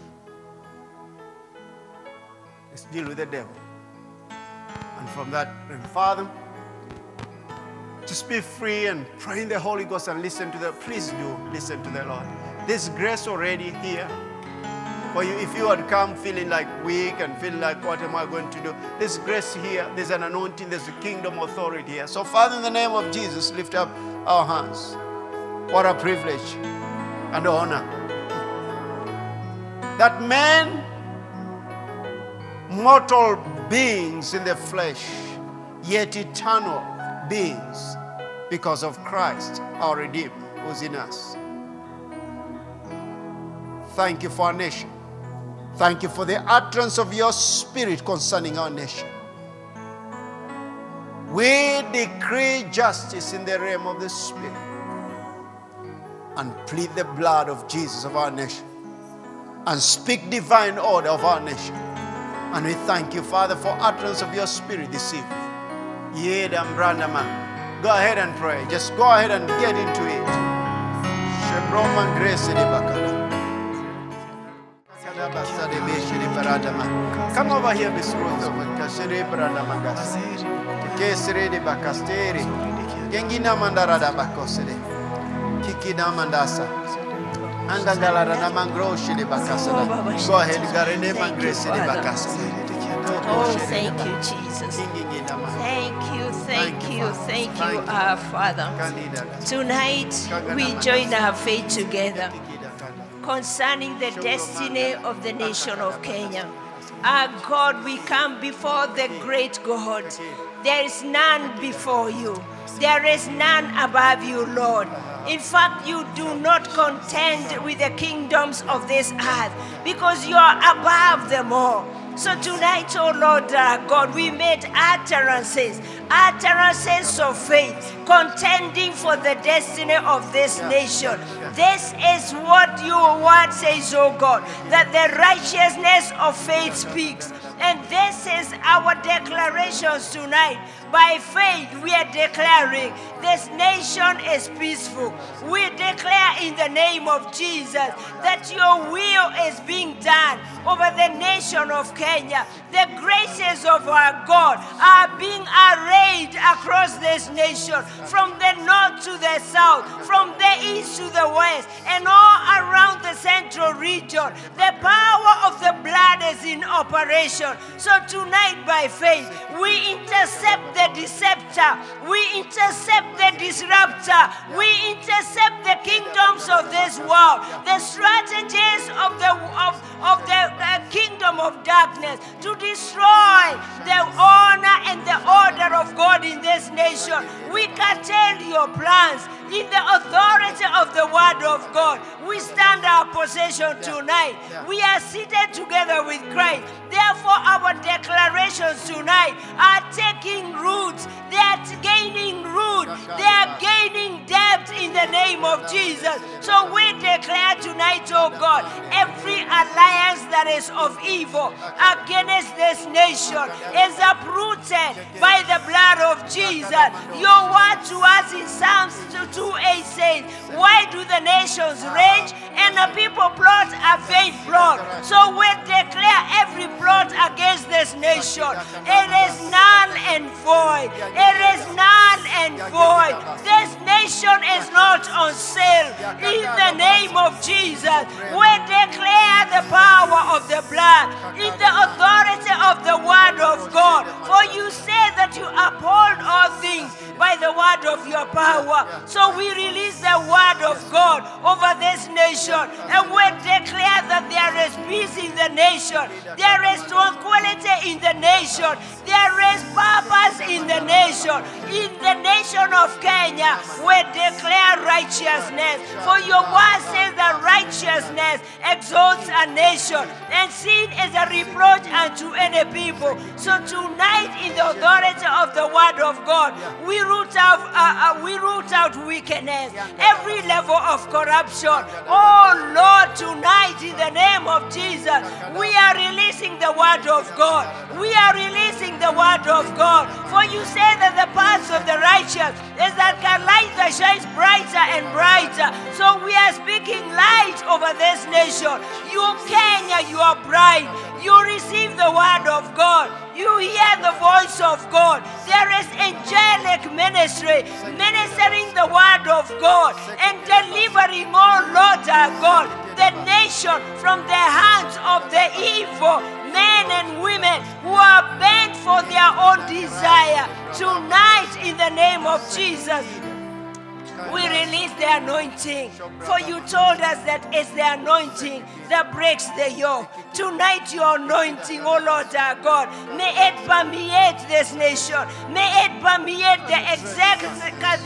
Let's deal with the devil. And from that, Father, just be free and pray in the Holy Ghost and listen to the. Please do listen to the Lord. There's grace already here for you. If you had come feeling like weak and feeling like, what am I going to do? There's grace here. There's an anointing. There's a kingdom authority here. So, Father, in the name of Jesus, lift up our hands. What a privilege and honor that men, mortal beings in the flesh, yet eternal beings because of Christ, our Redeemer, who's in us. Thank you for our nation. Thank you for the utterance of your spirit concerning our nation. We decree justice in the realm of the spirit and plead the blood of Jesus of our nation and speak divine order of our nation. And we thank you, Father, for utterance of your spirit this evening. Go ahead and pray. Just go ahead and get into it. Shebroma grace de bakala. Kalabasa de beshe de baradama. Come over here, Miss Ruth. Kashere baradama gas. Kesere de bakastere. Gengina mandarada bakosere. Kikina mandasa. Angangalara na mangroshi de bakasada. Go ahead, garene mangrese de bakasada. Oh, thank you, Jesus. Thank you, thank you, thank you, our uh, Father. Tonight, we join our faith together concerning the destiny of the nation of Kenya. Our God, we come before the great God. There is none before you. There is none above you, Lord. In fact, you do not contend with the kingdoms of this earth because you are above them all. So tonight, oh Lord uh, God, we made utterances, utterances of faith, contending for the destiny of this nation. This is what your word says, oh God, that the righteousness of faith speaks. And this is our declarations tonight. By faith, we are declaring this nation is peaceful. We declare in the name of Jesus that your will is being done over the nation of Kenya. The graces of our God are being arrayed across this nation from the north to the south, from the east to the west, and all around the central region. The power of the blood is in operation. So tonight, by faith, we intercept the deceptor, we intercept the disruptor, we intercept the kingdoms of this world, the strategies of the of, of the uh, kingdom of darkness to destroy the honor and the order of God in this nation. We curtail your plans in the authority of the word of God. We stand our possession tonight. We are seated together with Christ. Therefore, our declarations tonight are taking roots. They are gaining root. They are gaining depth in the name of Jesus. So we declare tonight, oh God, every alliance that is of evil against this nation is uprooted by the blood of Jesus. Your word to us in Psalms why do the nations rage and the people plot a vain plot? So we declare every plot against this nation. It is null and void. It is null and void. This nation is not on sale. In the name of Jesus, we declare the power of the blood, in the authority of the word of God. For you say that you uphold all things by the word of your power. So we release the word of God over this nation and we declare that there is peace in the nation, there is tranquility in the nation, there is purpose in the nation. In the nation of Kenya, we declare righteousness. For your word says that righteousness exalts a nation, and sin is a reproach unto any people. So tonight, in the authority of the word of God, we root out uh, uh, we root out wickedness, every level of corruption. Oh Lord, tonight in the name of Jesus, we are releasing the word of God. We are releasing the word of God. For you say that the paths of the righteous is that can light that shines brighter and brighter. So we are speaking light over this nation. You Kenya, you are bright. You receive the word of God. You hear the voice of God. There is angelic ministry ministering the word of God and delivering, oh Lord our God, the nation from the hands of the evil men and women who are bent for their own desire. Tonight, in the name of Jesus, we release the anointing. For you told us that it's the anointing that breaks the yoke. Tonight, your anointing, oh Lord our God, may it permeate this nation. May it permeate the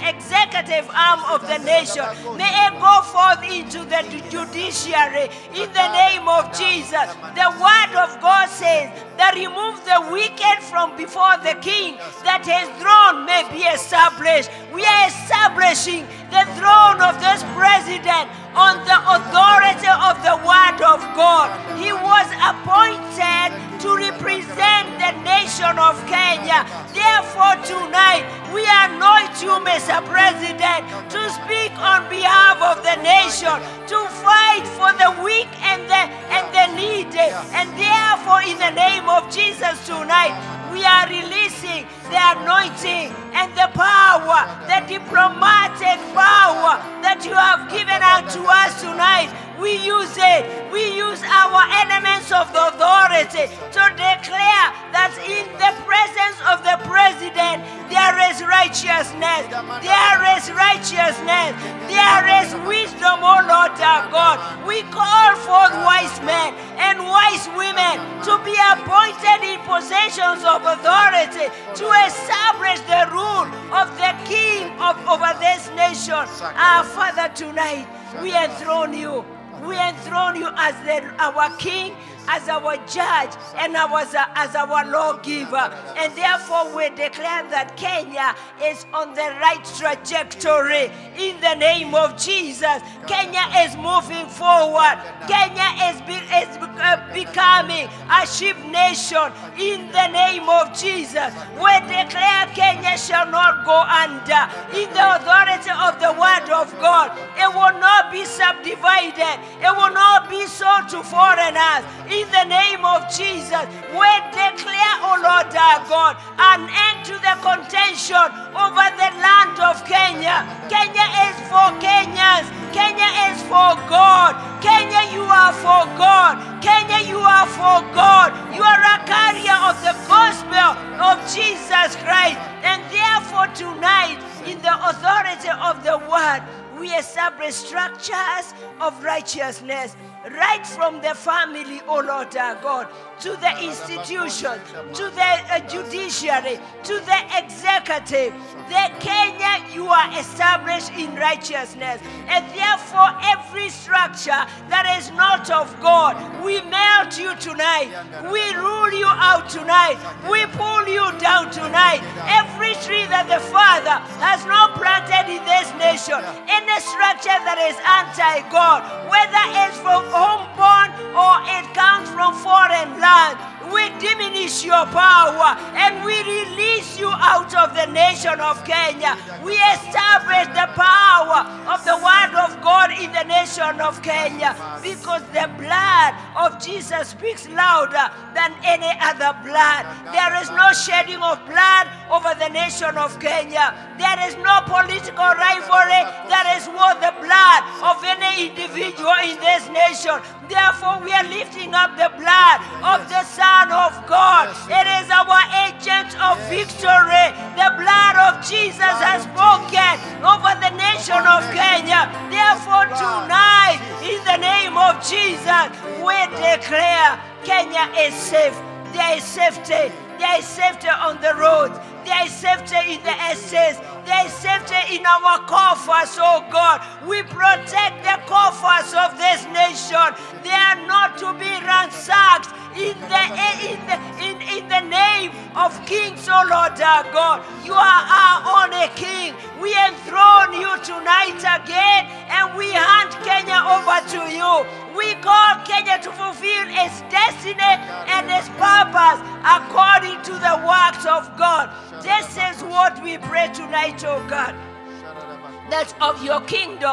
executive, arm of the nation. May it go forth into the judiciary in the name of Jesus. The word of God says that remove the wicked from before the king, that his throne may be established. We are establishing the throne of this president on the authority of the word of God. He was appointed to represent the nation of Kenya. Therefore, tonight we anoint you, Mr. President, to speak on behalf of the nation, to fight for the weak and the and the needy. And therefore, in the name of Jesus tonight, we are releasing the anointing and the power, the diplomatic power that you have given unto us tonight. We use it. We use our elements of the authority to declare that in the presence of the president, there is righteousness. There is righteousness. There is wisdom, O Lord our God. We call forth wise men and wise women to be appointed in positions of authority to establish the rule of the king of over this nation. Our Father, tonight we enthrone you. We enthrone you as the, our king, as our judge, and as our lawgiver. And therefore, we declare that Kenya is on the right trajectory in the name of Jesus. Kenya is moving forward. Kenya is, be, is uh, becoming a sheep nation in the name of Jesus. We declare Kenya shall not go under in the authority of the word of God. It will not be subdivided, it will not be sold to foreigners. In the name of Jesus, we declare, O Lord our God, an end to the contention over the land of Kenya. Kenya is for Kenyans. Kenya is for God. Kenya, you are for God. Kenya, you are for God. You are a carrier of the gospel of Jesus Christ. And therefore, tonight, in the authority of the word, we establish structures of righteousness right from the family, oh Lord our God, to the institution, to the uh, judiciary, to the executive. The Kenya, you are established in righteousness. And therefore, every structure that is not of God, we melt you tonight. We rule you out tonight. We pull you down tonight. Every tree that the Father has not planted in this nation, any structure that is anti God, whether it's from homeborn or it comes from foreign land, we diminish your power and we release you out of the nation of Kenya. We establish the power of the word of God in the nation of Kenya because the blood of Jesus speaks louder than any other blood. There is no shedding of blood over the nation of Kenya. There is no political rivalry that is worth the blood of any individual in this nation. Therefore, we are lifting up the blood of the Son safe. There is safety.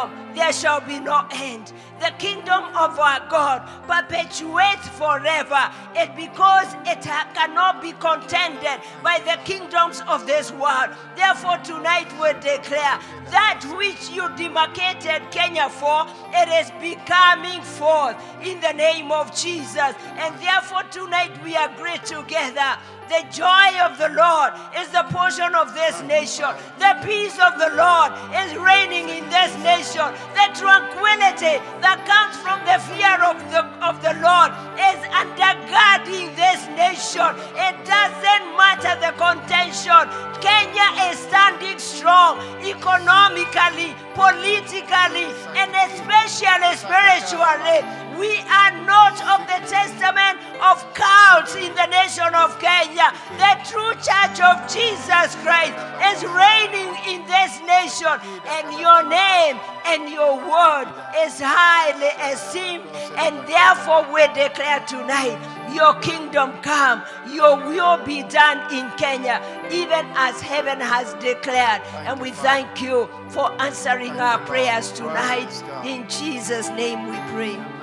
Kingdom there shall be no end. The kingdom of our God perpetuates forever. It because it cannot be contended by the kingdoms of this world. Therefore, tonight we declare that which you demarcated Kenya for, it is becoming forth in the name of Jesus. And therefore, tonight we agree together the joy of the Lord is the portion of this nation. The peace of the Lord is reigning in this nation. The tranquility that comes from the fear of the, of the Lord is undergirding this nation. It doesn't matter the contention. Kenya is standing strong economically, politically, and especially spiritually. We are not of the testament of cults in the nation of Kenya. The true church of Jesus Christ is reigning in this nation, and your name and your word is highly esteemed. And therefore, we declare tonight your kingdom come, your will be done in Kenya, even as heaven has declared. And we thank you for answering our prayers tonight. In Jesus' name we pray.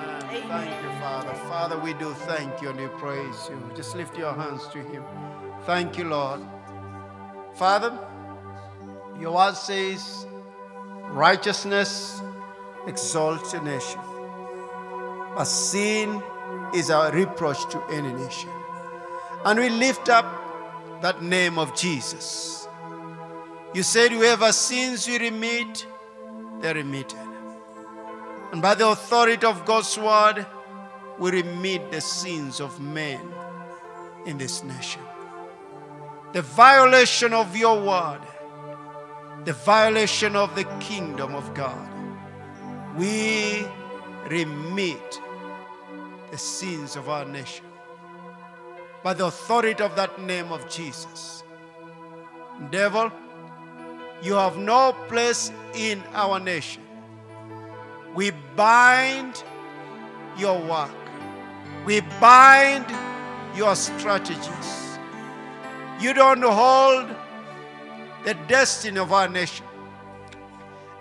Thank you, Father. Father, we do thank you and we praise you. Just lift your hands to Him. Thank you, Lord. Father, your word says, righteousness exalts a nation, but sin is a reproach to any nation. And we lift up that name of Jesus. You said, whoever sins you remit, they're remitted. And by the authority of God's word, we remit the sins of men in this nation. The violation of your word, the violation of the kingdom of God, we remit the sins of our nation by the authority of that name of Jesus. Devil, you have no place in our nation. We bind your work. We bind your strategies. You don't hold the destiny of our nation.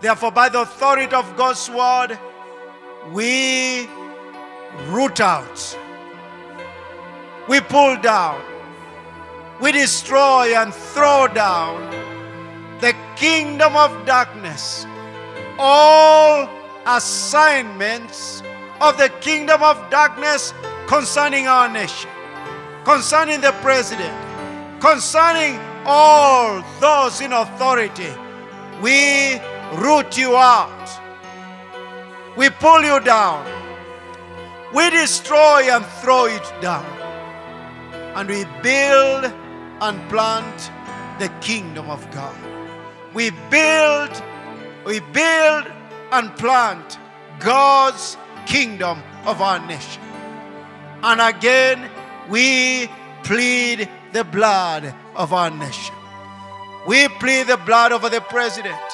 Therefore, by the authority of God's word, we root out, we pull down, we destroy and throw down the kingdom of darkness, all assignments of the kingdom of darkness concerning our nation, concerning the president, concerning all those in authority. We root you out. We pull you down. We destroy and throw it down. And we build and plant the kingdom of God. We build, we build and plant God's kingdom of our nation. And again, we plead the blood of our nation. We plead the blood over the president,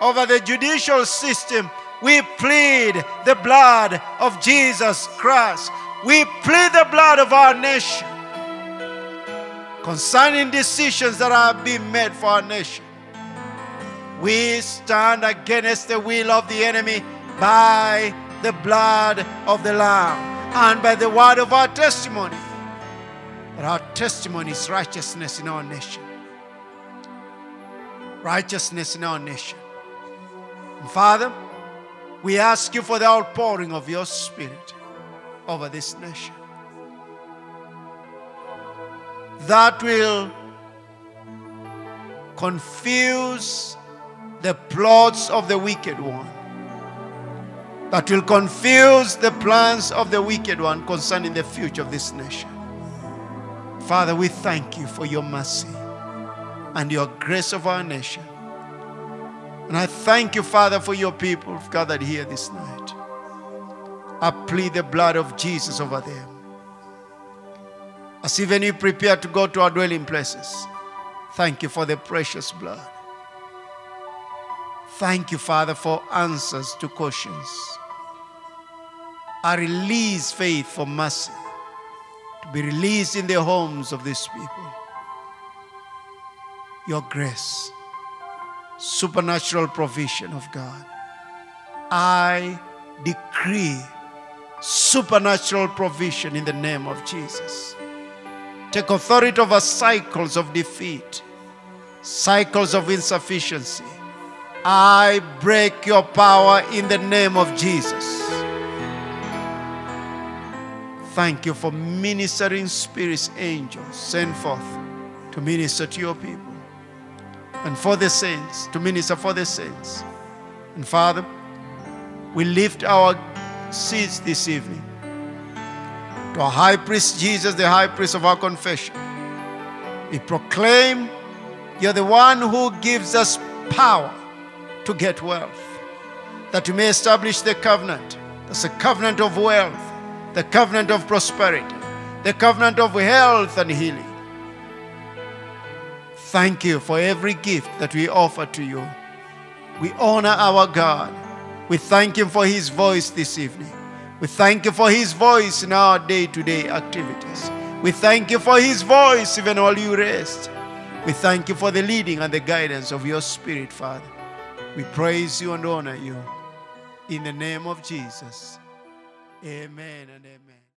over the judicial system. We plead the blood of Jesus Christ. We plead the blood of our nation concerning decisions that are being made for our nation. We stand against the will of the enemy by the blood of the Lamb and by the word of our testimony. That our testimony is righteousness in our nation. Righteousness in our nation. And Father, we ask you for the outpouring of your Spirit over this nation. That will confuse the plots of the wicked one. That will confuse the plans of the wicked one concerning the future of this nation. Father, we thank you for your mercy and your grace of our nation. And I thank you, Father, for your people gathered here this night. I plead the blood of Jesus over them. As even you prepare to go to our dwelling places, thank you for the precious blood. Thank you, Father, for answers to questions. I release faith for mercy to be released in the homes of these people. Your grace, supernatural provision of God. I decree supernatural provision in the name of Jesus. Take authority over cycles of defeat, cycles of insufficiency. I break your power in the name of Jesus. Thank you for ministering spirits, angels sent forth to minister to your people and for the saints, to minister for the saints. And Father, we lift our seats this evening to our high priest Jesus, the high priest of our confession. We proclaim you're the one who gives us power to get wealth, that you may establish the covenant. That's a covenant of wealth, the covenant of prosperity, the covenant of health and healing. Thank you for every gift that we offer to you. We honor our God. We thank Him for His voice this evening. We thank you for His voice in our day to day activities. We thank you for His voice even while you rest. We thank you for the leading and the guidance of your Spirit, Father. We praise you and honor you. In the name of Jesus. Amen and amen.